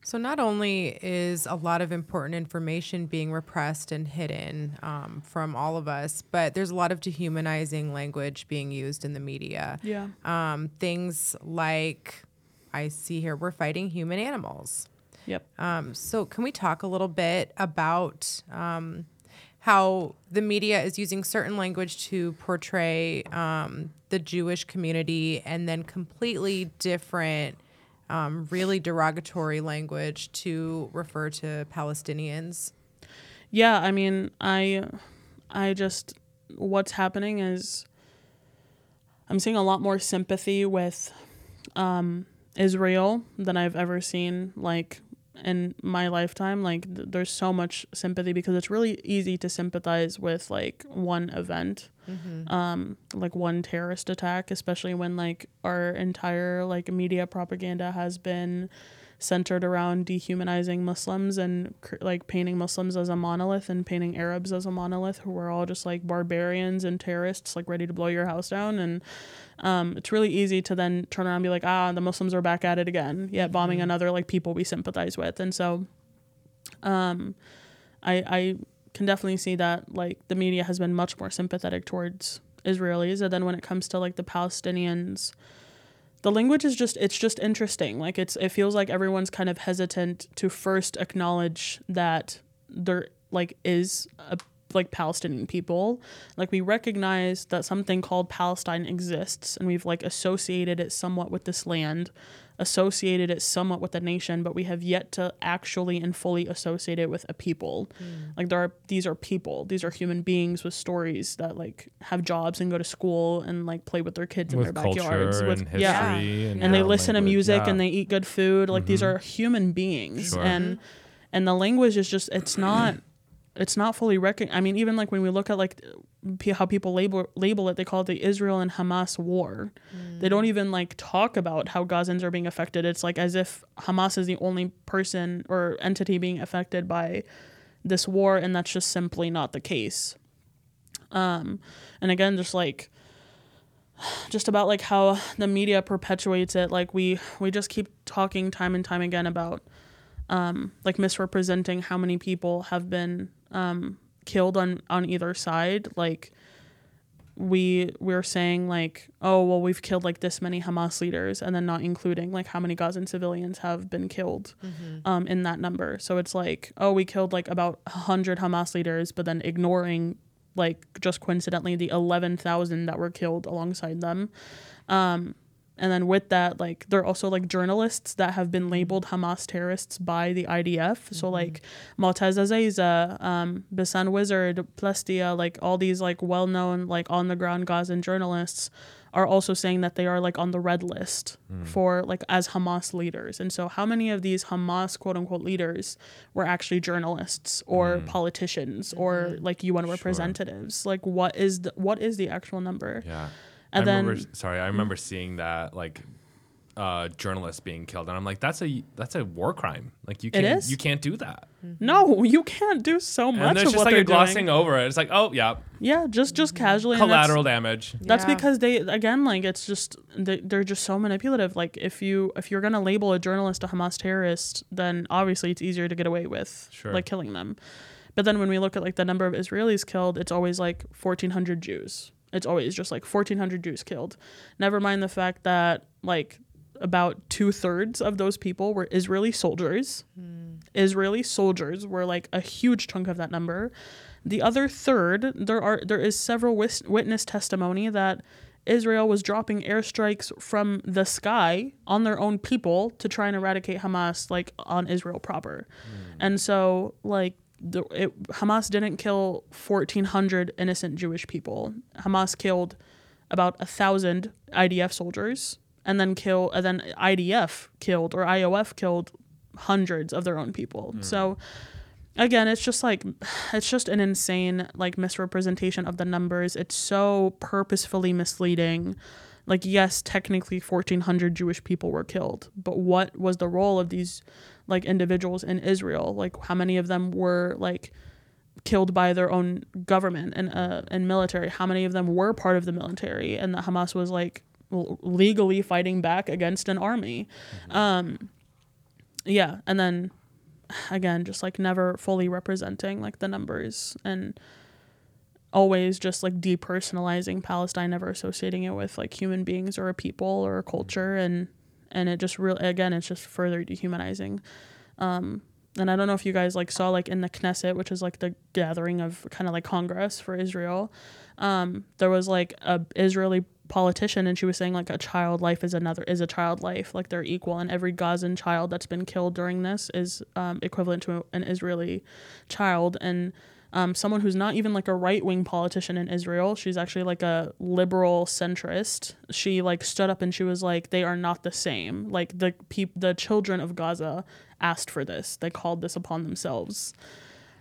So not only is a lot of important information being repressed and hidden um, from all of us, but there's a lot of dehumanizing language being used in the media. Yeah. Um, things like I see here, we're fighting human animals. Yep. Um, so can we talk a little bit about um, how the media is using certain language to portray um, the Jewish community and then completely different, um, really derogatory language to refer to Palestinians? Yeah, I mean, I I just what's happening is I'm seeing a lot more sympathy with um Israel than I've ever seen like in my lifetime like th- there's so much sympathy because it's really easy to sympathize with like one event um like one terrorist attack especially when like our entire like media propaganda has been centered around dehumanizing Muslims and cr- like painting Muslims as a monolith and painting Arabs as a monolith who are all just like barbarians and terrorists like ready to blow your house down. And um, it's really easy to then turn around and be like ah the Muslims are back at it again. Yet bombing another like people we sympathize with. And so um, I I can definitely see that like the media has been much more sympathetic towards Israelis and then when it comes to like the Palestinians. The language is just it's just interesting. Like it's it feels like everyone's kind of hesitant to first acknowledge that there like is a like Palestinian people. Like we recognize that something called Palestine exists and we've like associated it somewhat with this land associated it somewhat with a nation but we have yet to actually and fully associate it with a people. Hmm. Like there are these are people. These are human beings with stories that like have jobs and go to school and like play with their kids in their culture backyards with history yeah. and, and they yeah, listen to music Yeah. and they eat good food. Like these mm-hmm. are human beings. Sure. and mm-hmm. and the language is just it's not <clears throat> it's not fully recognized i mean even like when we look at like how people label label it they call it the israel and hamas war. They don't even like talk about how gazans are being affected. It's like as if hamas is the only person or entity being affected by this war and that's just simply not the case. Um and again just like just about like how the media perpetuates it like we we just keep talking time and time again about um like misrepresenting how many people have been um killed on on either side like we we're saying like oh well we've killed like this many Hamas leaders and then not including like how many Gazan civilians have been killed um in that number. So it's like oh we killed like about 100 Hamas leaders but then ignoring like just coincidentally the 11,000 that were killed alongside them. Um and then with that like there are also like journalists that have been labeled Hamas terrorists by the IDF so mm-hmm. like Motaz Azaiza um Bisan Wizard Plestia like all these like well-known like on the ground Gazan journalists are also saying that they are like on the red list mm. for like as Hamas leaders. And so how many of these Hamas quote unquote leaders were actually journalists or mm. politicians or mm-hmm. like UN representatives? Like what is the what is the actual number? Yeah. And I then- remember, sorry, I remember seeing that like uh journalists being killed and I'm like that's a that's a war crime. Like you can't is? you can't do that. No, you can't do so much and there's of just what like they're a glossing doing. over it. It's like, "Oh, yeah, Yeah, just just casually and that's- collateral damage." That's Yeah. because they again like it's just they, they're just so manipulative. Like if you if you're gonna label a journalist a Hamas terrorist, then obviously it's easier to get away with Sure. like killing them. But then when we look at like the number of Israelis killed, it's always like 1,400 Jews. It's always just like 1,400 Jews killed. Never mind the fact that like about two thirds of those people were Israeli soldiers. Hmm. Israeli soldiers were like a huge chunk of that number. The other third, there are there is several wis- witness testimony that Israel was dropping airstrikes from the sky on their own people to try and eradicate Hamas, like on Israel proper. Hmm. And so, like, the, it, Hamas didn't kill 1,400 innocent Jewish people. Hamas killed about a thousand IDF soldiers, and then kill, and then IDF killed or IOF killed hundreds of their own people. Hmm. So again it's just like <sighs> it's just an insane like misrepresentation of the numbers it's so purposefully misleading like yes technically 1400 jewish people were killed but what was the role of these like individuals in israel like how many of them were like killed by their own government and uh and military? How many of them were part of the military and that hamas was like l- legally fighting back against an army? Um yeah, and then again, just like never fully representing like the numbers and always just like depersonalizing Palestine, never associating it with like human beings or a people or a culture, and and it just really again, it's just further dehumanizing. Um, and I don't know if you guys like saw like in the Knesset, which is like the gathering of kind of like Congress for Israel. Um, there was like a Israeli politician, and she was saying like a child life is another is a child life, like they're equal, and every Gazan child that's been killed during this is um, equivalent to an Israeli child, and um, someone who's not even like a right wing politician in Israel. She's actually like a liberal centrist. She like stood up and she was like, "They are not the same. Like the peop- the children of Gaza asked for this. They called this upon themselves."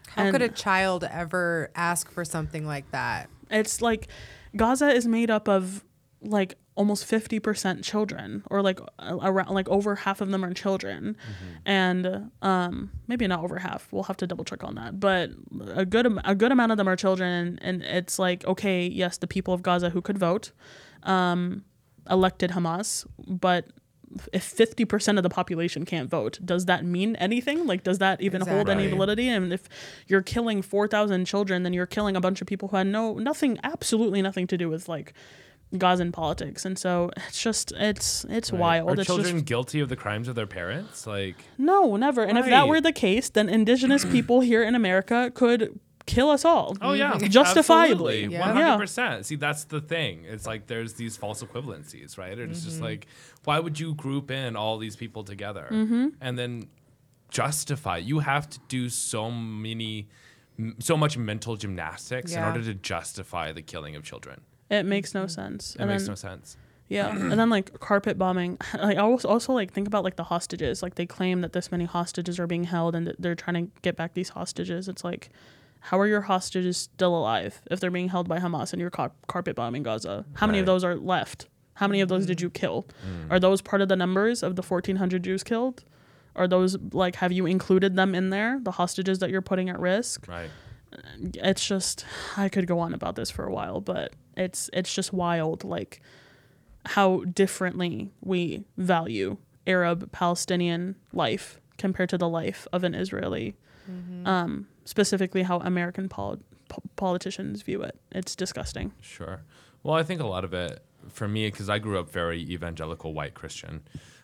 How could a child ever ask for something like that? It's like Gaza is made up of like almost 50% children or like around like over half of them are children. And um maybe not over half we'll have to double check on that but a good a good amount of them are children and it's like okay yes the people of Gaza who could vote um elected Hamas but if 50% of the population can't vote does that mean anything? Like does that even hold any validity? And if you're killing 4000 children then you're killing a bunch of people who had no nothing absolutely nothing to do with like Gazan politics and so it's just it's it's wild Are it's children just guilty of the crimes of their parents? Like, no never and if that were the case then indigenous <clears throat> people here in America could kill us all oh yeah, justifiably Yeah. hundred percent. See, that's the thing. It's like there's these false equivalencies, right? It's Mm-hmm. just like, why would you group in all these people together Mm-hmm. and then justify? You have to do so many, m- so much mental gymnastics in order to justify the killing of children. It makes no sense It and makes then no sense. Yeah, <clears throat> and then like carpet bombing. <laughs> Like I also also like think about like the hostages. Like they claim that this many hostages are being held and they're trying to get back these hostages. It's like, how are your hostages still alive if they're being held by Hamas and you're car- carpet bombing Gaza? How many of those are left? How many of those did you kill? Mm. Are those part of the numbers of the 1,400 Jews killed? Are those like have you included them in there? The hostages that you're putting at risk? Right. It's just I could go on about this for a while, but it's it's just wild like how differently we value Arab Palestinian life compared to the life of an Israeli. Um, specifically, how American pol- po- politicians view it. It's disgusting. Sure. Well, I think a lot of it for me, because I grew up very evangelical white Christian,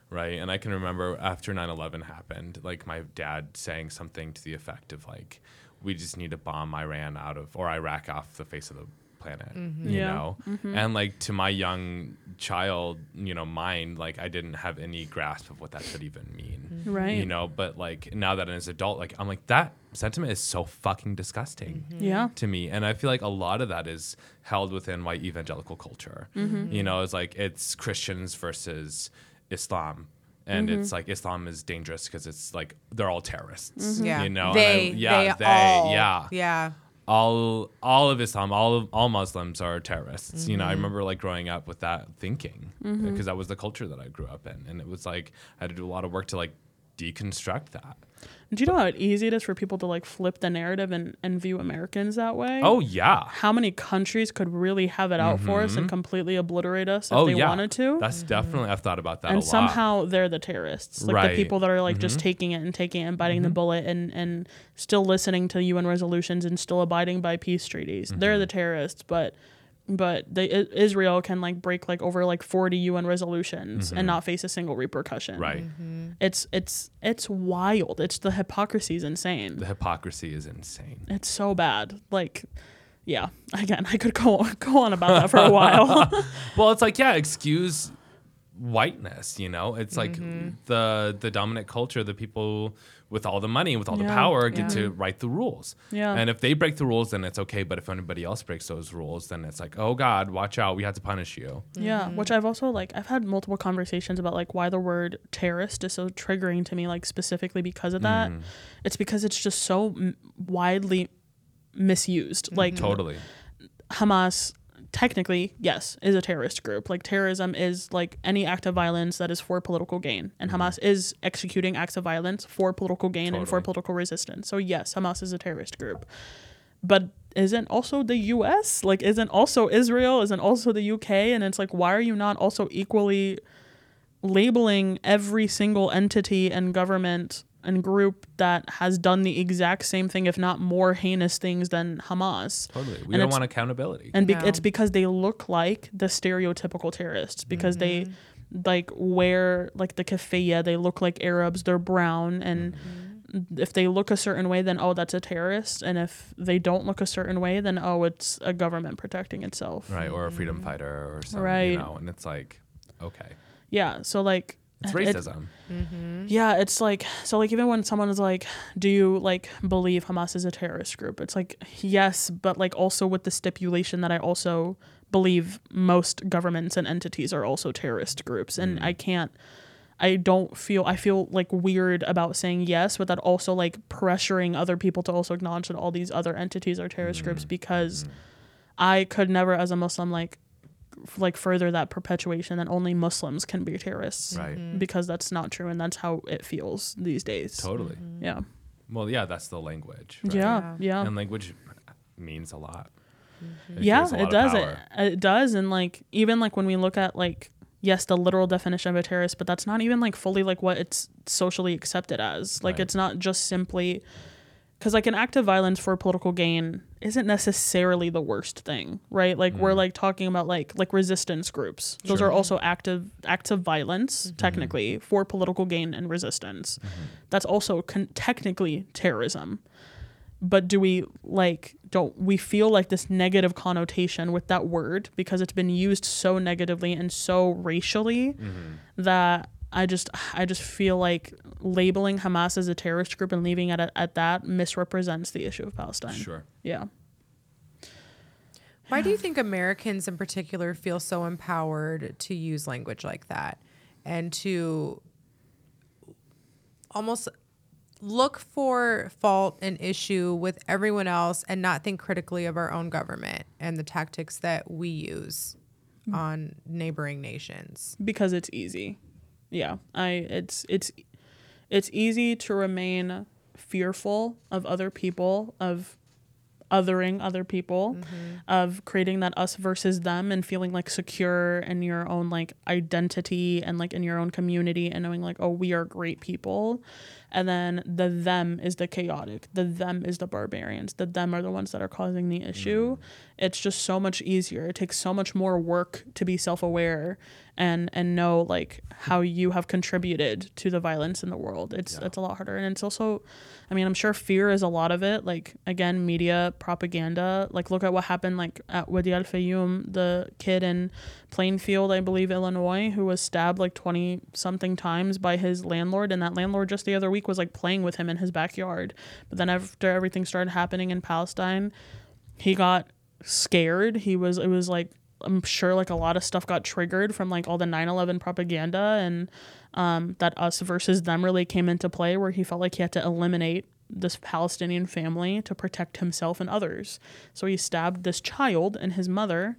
right? And I can remember after 9 11 happened, like my dad saying something to the effect of, like, we just need to bomb Iran out of, or Iraq off the face of the planet, mm-hmm. you Yeah. know? Mm-hmm. And, like, to my young child, you know, mind, like, I didn't have any grasp of what that could even mean mm-hmm. Right. you know but like now that as an adult like i'm like that sentiment is so fucking disgusting Yeah. to me and i feel like a lot of that is held within white evangelical culture you know it's like it's christians versus islam and mm-hmm. it's like islam is dangerous because it's like they're all terrorists mm-hmm. Yeah. you know and I- they, yeah they, they, all, yeah yeah. all all of Islam, all of all Muslims are terrorists. You know, I mm-hmm. remember like growing up with that thinking because that was the culture that I grew up in, and it was like I had to do a lot of work to like deconstruct that. Do you know how easy it is for people to like flip the narrative and, and view Americans that way? Oh yeah, How many countries could really have it out for us and mm-hmm. completely obliterate us if oh they yeah, wanted to? That's definitely I've thought about that a and somehow they're the terrorists like Right. the people that are like just mm-hmm. taking it and taking it and biting the mm-hmm. bullet and and still listening to un resolutions and still abiding by peace treaties. They're the terrorists but but they I- israel can like break like over like 40 un resolutions and mm-hmm. not face a single repercussion. Right. Mm-hmm. it's it's it's wild. It's the hypocrisy is insane. The hypocrisy is insane. it's so bad. Like yeah <laughs> again i could go go on about that for a while. <laughs> <laughs> Well, it's like yeah, excuse whiteness. You know, it's like mm-hmm. the the dominant culture, the people with all the money, with all the power, get yeah. to write the rules. Yeah. And if they break the rules, then it's okay. But if anybody else breaks those rules, then it's like, oh God, watch out, we have to punish you. Yeah, mm-hmm. which I've also like I've had multiple conversations about like why the word terrorist is so triggering to me like specifically because of that. Mm-hmm. It's because it's just so m- widely misused. Like Totally. Hamas technically, yes, is a terrorist group. Like terrorism is like any act of violence that is for political gain. And mm-hmm. Hamas is executing acts of violence for political gain and for political resistance. So yes, Hamas is a terrorist group. But isn't also the US? Like isn't also Israel? Isn't also the UK? And it's like why are you not also equally labeling every single entity and government and group that has done the exact same thing, if not more heinous things than Hamas. Totally. We And don't want accountability. And be- No. it's because they look like the stereotypical terrorists because they Mm-hmm. like wear like the keffiyeh, they look like Arabs, they're brown and Mm-hmm. if they look a certain way then oh that's a terrorist and if they don't look a certain way then oh it's a government protecting itself. right. Or a freedom fighter or something. Right. You know, and it's like, okay. Yeah, so like It's it- racism. Mm-hmm. Yeah, it's like so like even when someone is like, "Do you like believe Hamas is a terrorist group?" It's like, "Yes, but like also with the stipulation that I also believe most governments and entities are also terrorist groups." And mm. I can't I don't feel I feel like weird about saying yes but that also like pressuring other people to also acknowledge that all these other entities are terrorist groups mm. because mm. I could never as a Muslim like f- like further that perpetuation that only Muslims can be terrorists Right. Mm-hmm. because that's not true and that's how it feels these days. Totally. Mm-hmm. Yeah. Well, yeah, that's the language. right? Yeah. Yeah. And language means a lot. Mm-hmm. It yeah, a lot it does. It, uh, it does. And like, even like when we look at like, yes, the literal definition of a terrorist, but that's not even like fully like what it's socially accepted as. Like, Right. it's not just simply because like an act of violence for political gain isn't necessarily the worst thing, right? Like we're like talking about like like resistance groups. Those Mm. Sure. are also active acts of violence Mm-hmm. technically for political gain and resistance. That's also con- technically terrorism. But do we like don't we feel like this negative connotation with that word because it's been used so negatively and so racially Mm-hmm. that I just I just feel like labeling Hamas as a terrorist group and leaving it at, at that misrepresents the issue of Palestine. Sure. Yeah. Why do you think Americans in particular feel so empowered to use language like that and to almost look for fault and issue with everyone else and not think critically of our own government and the tactics that we use mm. on neighboring nations? because it's easy. Yeah, I it's it's it's easy to remain fearful of other people, of othering other people, mm-hmm. of creating that us versus them and feeling like secure in your own like identity and like in your own community and knowing like oh we are great people. And then the them is the chaotic. The them is the barbarians. The them are the ones that are causing the issue. Mm. It's just so much easier. It takes so much more work to be self-aware and and know like how you have contributed to the violence in the world. It's it's a lot harder, and it's also, I mean, I'm sure fear is a lot of it. Like again, media propaganda. Like look at what happened like at Wadea Al Fayoume, the kid in Plainfield, I believe, Illinois, who was stabbed like 20 something times by his landlord, and that landlord just the other week was like playing with him in his backyard. But then after everything started happening in Palestine, he got scared. He was it was like I'm sure like a lot of stuff got triggered from like all the 9/11 propaganda and um, that us versus them really came into play where he felt like he had to eliminate this Palestinian family to protect himself and others. So he stabbed this child and his mother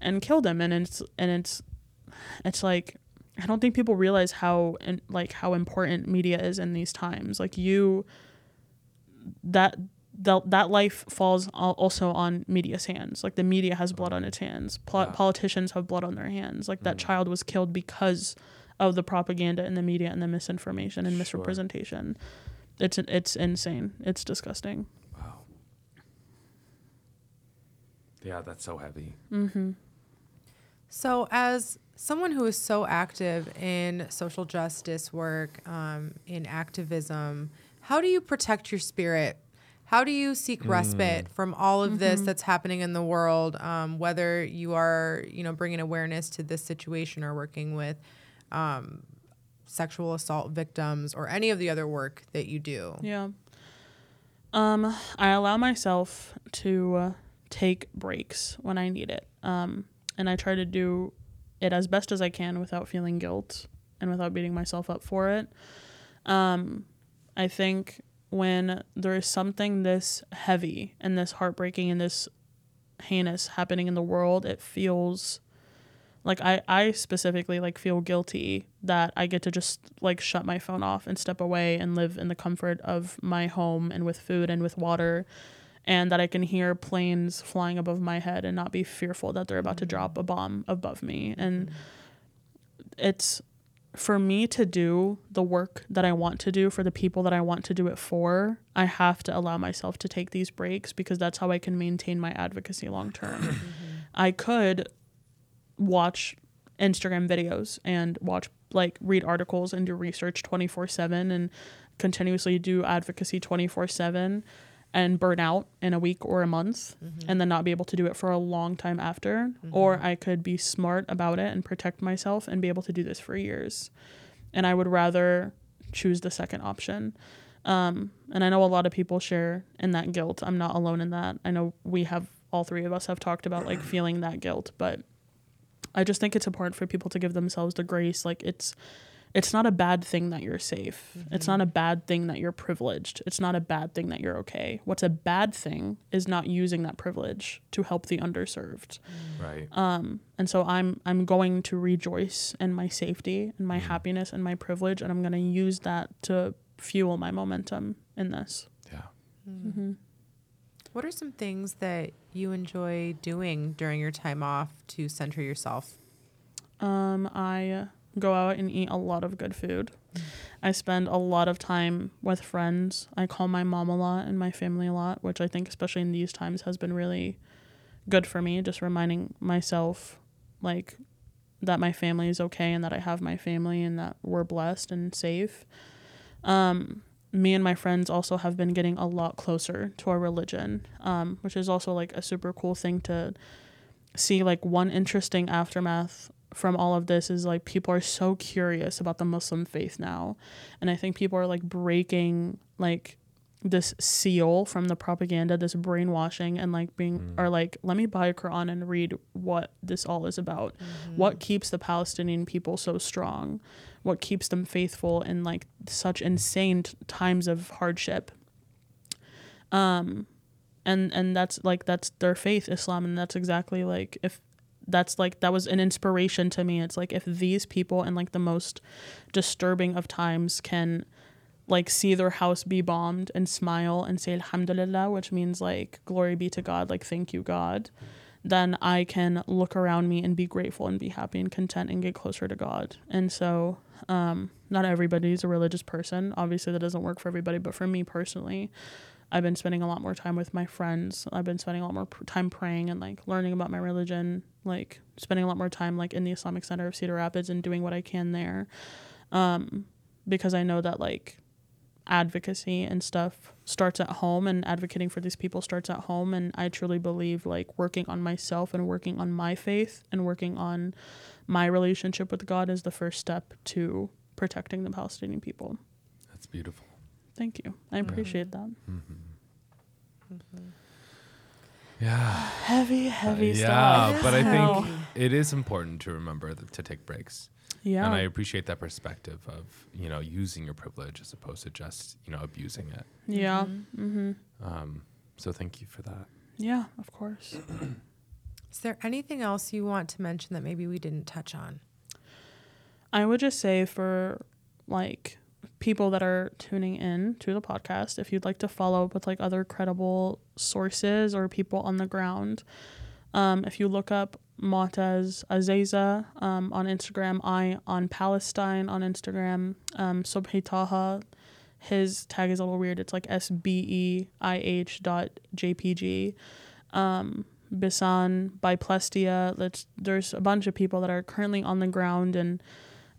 and killed him and it's and it's it's like I don't think people realize how and like how important media is in these times. Like you that that that life falls also on media's hands. Like the media has blood on its hands. Pol- Yeah. Politicians have blood on their hands. Like that child was killed because of the propaganda in the media and the misinformation and Sure. misrepresentation. It's it's insane. It's disgusting. Wow. Yeah, that's so heavy. Mhm. So, as someone who is so active in social justice work, um, in activism, how do you protect your spirit? How do you seek respite from all of this that's happening in the world? Um, whether you are, you know, bringing awareness to this situation or working with um, sexual assault victims or any of the other work that you do. Yeah. Um, I allow myself to uh, take breaks when I need it. Um, and I try to do it as best as I can without feeling guilt and without beating myself up for it. Um, I think when there is something this heavy and this heartbreaking and this heinous happening in the world, it feels like I, I specifically like feel guilty that I get to just like shut my phone off and step away and live in the comfort of my home and with food and with water and that I can hear planes flying above my head and not be fearful that they're about to mm. drop a bomb above me. And mm. it's for me to do the work that I want to do for the people that I want to do it for, I have to allow myself to take these breaks because that's how I can maintain my advocacy long term. <coughs> Mm-hmm. I could watch Instagram videos and watch like read articles and do research 24/7 and continuously do advocacy 24/7 and burn out in a week or a month and then not be able to do it for a long time after or I could be smart about it and protect myself and be able to do this for years. And I would rather choose the second option. Um, and I know a lot of people share in that guilt. I'm not alone in that. I know we have all three of us have talked about like feeling that guilt, but I just think it's important for people to give themselves the grace. Like it's it's not a bad thing that you're safe. It's mm-hmm. not a bad thing that you're privileged. It's not a bad thing that you're okay. What's a bad thing is not using that privilege to help the underserved. Mm. Right. Um, and so I'm I'm going to rejoice in my safety and my mm-hmm. happiness and my privilege, and I'm going to use that to fuel my momentum in this. yeah. Mm. Mm-hmm. What are some things that you enjoy doing during your time off to center yourself? Um, I go out and eat a lot of good food. I spend a lot of time with friends. I call my mom a lot and my family a lot, which I think, especially in these times, has been really good for me. Just reminding myself, like, that my family is okay and that I have my family and that we're blessed and safe. Um, me and my friends also have been getting a lot closer to our religion, um, which is also like a super cool thing to see. Like, one interesting aftermath from all of this is like people are so curious about the Muslim faith now. And I think people are like breaking like this seal from the propaganda, this brainwashing, and like being are like, let me buy a Quran and read what this all is about. What keeps the Palestinian people so strong? What keeps them faithful in like such insane t- times of hardship? Um, and and that's like that's their faith, Islam, and that's exactly like if that's like that was an inspiration to me. It's like if these people in like the most disturbing of times can like see their house be bombed and smile and say alhamdulillah which means like glory be to god like thank you god then i can look around me and be grateful and be happy and content and get closer to god and so um not everybody's a religious person obviously that doesn't work for everybody but for me personally i've been spending a lot more time with my friends i've been spending a lot more pr- time praying and like learning about my religion like spending a lot more time like in the islamic center of cedar rapids and doing what i can there um because i know that like advocacy and stuff starts at home and advocating for these people starts at home and I truly believe like working on myself and working on my faith and working on my relationship with God is the first step to protecting the Palestinian people. That's beautiful. Thank you. I appreciate that. Yeah. Heavy, heavy stuff. yeah, stuff. but I think it is important to remember th- to take breaks. yeah. And I appreciate that perspective of, you know, using your privilege as opposed to just, you know, abusing it. yeah. Mm-hmm. Um, so thank you for that. Yeah, of course. <clears throat> Is there anything else you want to mention that maybe we didn't touch on? I would just say for like people that are tuning in to the podcast, if you'd like to follow up with like other credible sources or people on the ground, um, if you look up Motaz Azaiza um, on Instagram, Eye on Palestine on Instagram, um, Subhi Taha, his tag is a little weird. It's like S B E I H dot JPG. Um, Bisan, Biplestia. Let's, there's a bunch of people that are currently on the ground and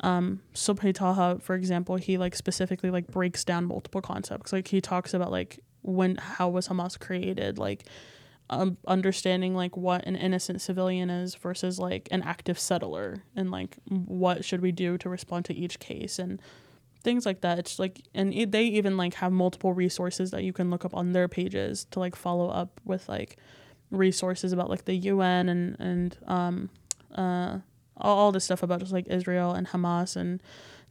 um Subhi Taha, for example, he like specifically like breaks down multiple concepts. Like he talks about like when how was Hamas created, like um, understanding like what an innocent civilian is versus like an active settler and like what should we do to respond to each case and things like that it's like and it, they even like have multiple resources that you can look up on their pages to like follow up with like resources about like the UN and and um uh all, all this stuff about just like Israel and Hamas and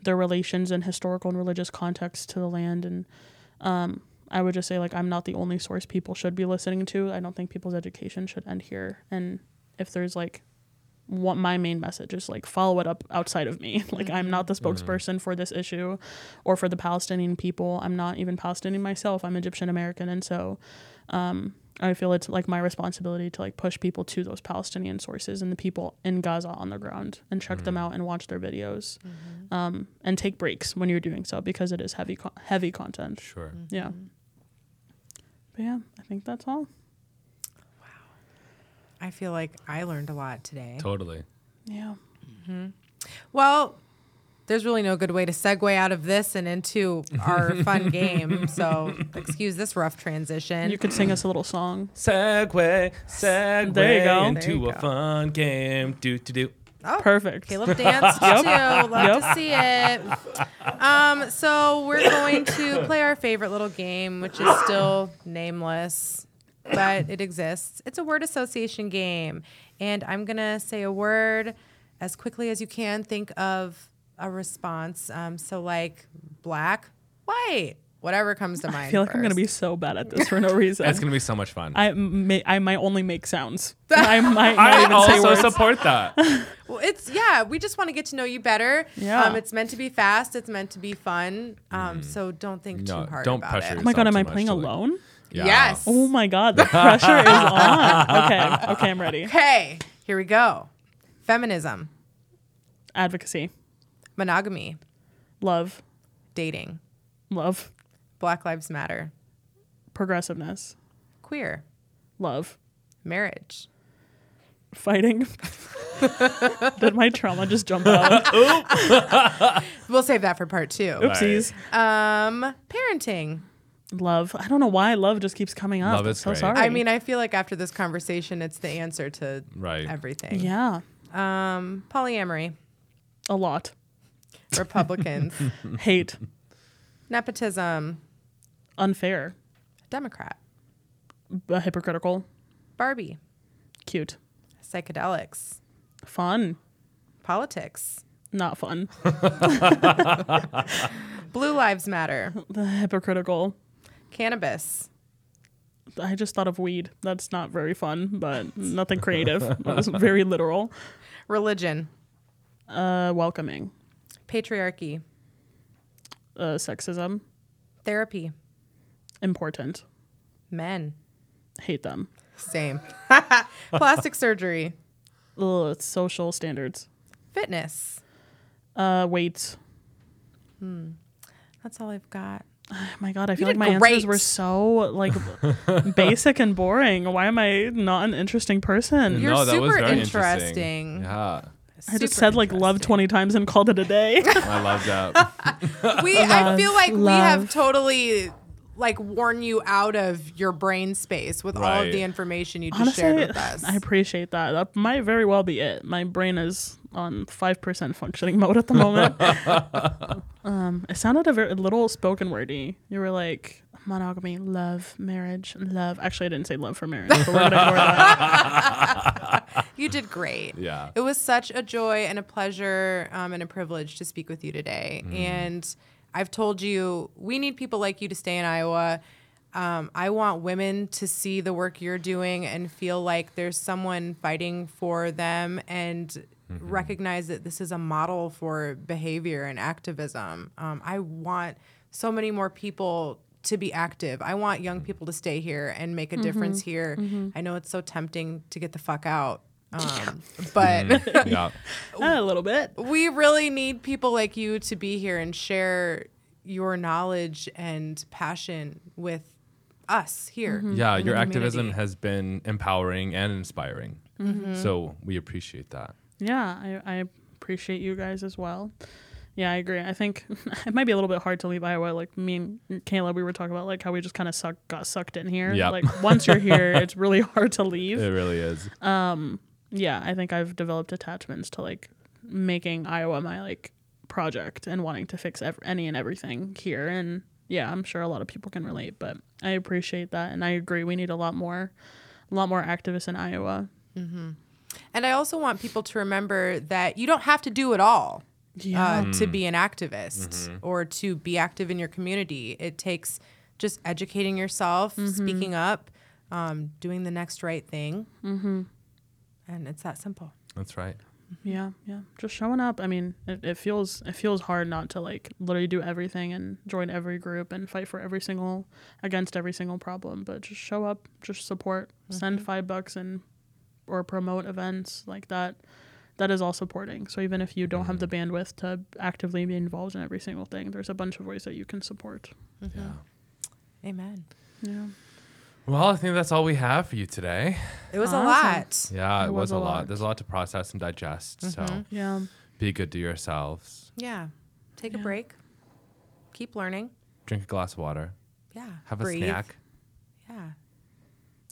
their relations and historical and religious context to the land and um I would just say like I'm not the only source people should be listening to. I don't think people's education should end here. And if there's like what my main message is like follow it up outside of me. <laughs> like I'm not the spokesperson for this issue or for the Palestinian people. I'm not even Palestinian myself. I'm Egyptian American and so um I feel it's like my responsibility to like push people to those Palestinian sources and the people in Gaza on the ground and check them mm. out and watch their videos. Mm-hmm. um, and take breaks when you're doing so because it is heavy co- heavy content. Sure. Mm-hmm. Yeah. But yeah, I think that's all. Wow. I feel like I learned a lot today. Totally. Yeah. Mm-hmm. Well, there's really no good way to segue out of this and into our <laughs> fun game. So excuse this rough transition. You could sing us a little song. Segue, segway There you go. into There you a go. fun game. Do to do. oh, Perfect. Caleb <laughs> danced too. Love Yep. to see it. Um, so we're going to play our favorite little game, which is still nameless, but it exists. It's a word association game, and I'm gonna say a word as quickly as you can. Think of a response. Um, so like black, white, whatever comes to <laughs> mind. I feel like I'm gonna be so bad at this for <laughs> no reason. It's gonna be so much fun. I may, I might only make sounds. <laughs> I might not I even say also words. support that. Well, it's yeah. We just want to get to know you better. Yeah. Um, it's meant to be fast. It's meant to be fun. Um, so don't think No, too hard don't about pressure it. Oh my god, am I playing to, like- alone? Yeah. Yes. Oh my god, the pressure is on. Okay, okay, I'm ready. Okay, here we go. Feminism, Advocacy, monogamy, love, dating, love, Black Lives Matter, progressiveness, queer, love, marriage, fighting. <laughs> Did my trauma just jump out? <laughs> <laughs> We'll save that for part two. Oopsies. Um, parenting. Love. I don't know why love just keeps coming up. Love is so great. sorry. I mean, I feel like after this conversation, it's the answer to Right. everything. yeah, Um, polyamory, a lot. Republicans, <laughs> Hate, nepotism, unfair, Democrat, uh, hypocritical, Barbie, cute, psychedelics, fun, politics, not fun, <laughs> Blue Lives Matter, the hypocritical. cannabis, I just thought of weed. That's not very fun, but nothing creative. That was very literal. religion, Uh, welcoming, patriarchy, uh, sexism, therapy, important. men. Hate them. Same. <laughs> Plastic surgery, Ugh, social standards. fitness. Uh, weights. That's all I've got. Oh <sighs> my god, I feel like my answers were so like <laughs> basic and boring. Why am I not an interesting person? You're no, that was super very interesting. Yeah, I just said like love 20 times and called it a day. <laughs> I love that. <laughs> We, I feel like we have totally like worn you out of your brain space with all of the information you just shared with us. I appreciate that. That might very well be it. My brain is on 5% functioning <laughs> mode at the moment. um, it sounded a, very, a little spoken wordy. You were like, monogamy, love, marriage, love. Actually, I didn't say love for marriage, but we're going to ignore that. You did great. <laughs> Yeah. It was such a joy and a pleasure um, and a privilege to speak with you today. Mm. And I've told you, we need people like you to stay in Iowa. Um, I want women to see the work you're doing and feel like there's someone fighting for them and Mm-hmm. recognize that this is a model for behavior and activism. Um, I want so many more people to be active. I want young people to stay here and make a mm-hmm. difference here. Mm-hmm. I know it's so tempting to get the fuck out. Um, <laughs> but mm-hmm. yeah. <laughs> a little bit. we really need people like you to be here and share your knowledge and passion with us here. Yeah, your activism community. has been empowering and inspiring. So we appreciate that. Yeah, I, I appreciate you guys as well. Yeah, I agree. I think <laughs> it might be a little bit hard to leave Iowa. Like me and Kayla, we were talking about like how we just kind of suck got sucked in here. Yep. Like once you're here, <laughs> it's really hard to leave. It really is. Um. yeah, I think I've developed attachments to like making Iowa my like project and wanting to fix ev- any and everything here. And yeah, I'm sure a lot of people can relate, but I appreciate that, and I agree. We need a lot more, a lot more activists in Iowa. And I also want people to remember that you don't have to do it all Yeah. uh, to be an activist or to be active in your community. It takes just educating yourself, speaking up, um, doing the next right thing. Mm-hmm. And it's that simple. That's right. Yeah, yeah. Just showing up. I mean, it, it feels it feels hard not to like literally do everything and join every group and fight for every single against every single problem. But just show up, just support, send five bucks and or promote events like that. That is all supporting. So even if you don't have the mm-hmm. bandwidth to actively be involved in every single thing, there's a bunch of ways that you can support. Mm-hmm. Yeah. Amen. Yeah. Well, I think that's all we have for you today. It was Awesome. a lot. Yeah, it, It was, was a a lot. lot. There's a lot to process and digest. So mm-hmm. Yeah. be good to yourselves. Yeah. Take a break. Keep learning. Drink a glass of water. Yeah. Have a snack. Yeah.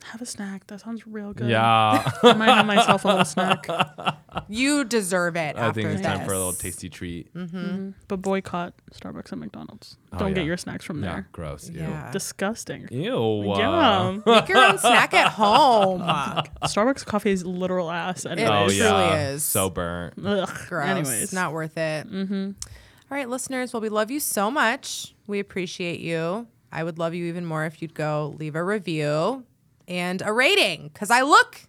Have a snack. That sounds real good. Yeah. I might have myself a little snack. <laughs> You deserve it. I after think it's time for a little tasty treat. Mhm. But boycott Starbucks and McDonald's. Oh, Don't yeah. get your snacks from Yeah, there. gross. Ew. Yeah. Disgusting. Ew. Yeah. Make your own snack at home. <laughs> Starbucks coffee is literal ass. Anyways. Oh It yeah. truly is. So burnt. Ugh. Gross. Anyways. Not worth it. Mm-hmm. right, listeners. Well, we love you so much. We appreciate you. I would love you even more if you'd go leave a review and a rating because I look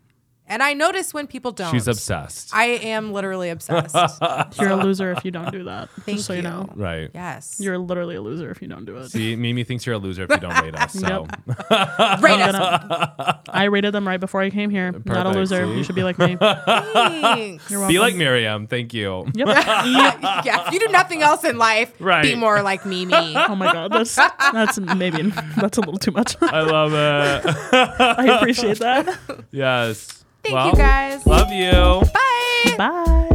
and I notice when people don't. She's obsessed. I am literally obsessed. <laughs> You're a loser if you don't do that. Thank just so you, you. know. right. yes. You're literally a loser if you don't do it. See, Mimi thinks you're a loser if you don't rate us. <laughs> So <laughs> Rate I'm us. I rated them right before I came here. Not a loser. see? You should be like me. Thanks. You're welcome. be like Mariam. Thank you. Yep. yeah, if you do nothing else in life, right. be more like Mimi. Oh my god, that's that's maybe that's a little too much. I love it. I appreciate that. yes. Thank Well, you guys. Love you. Bye. Bye.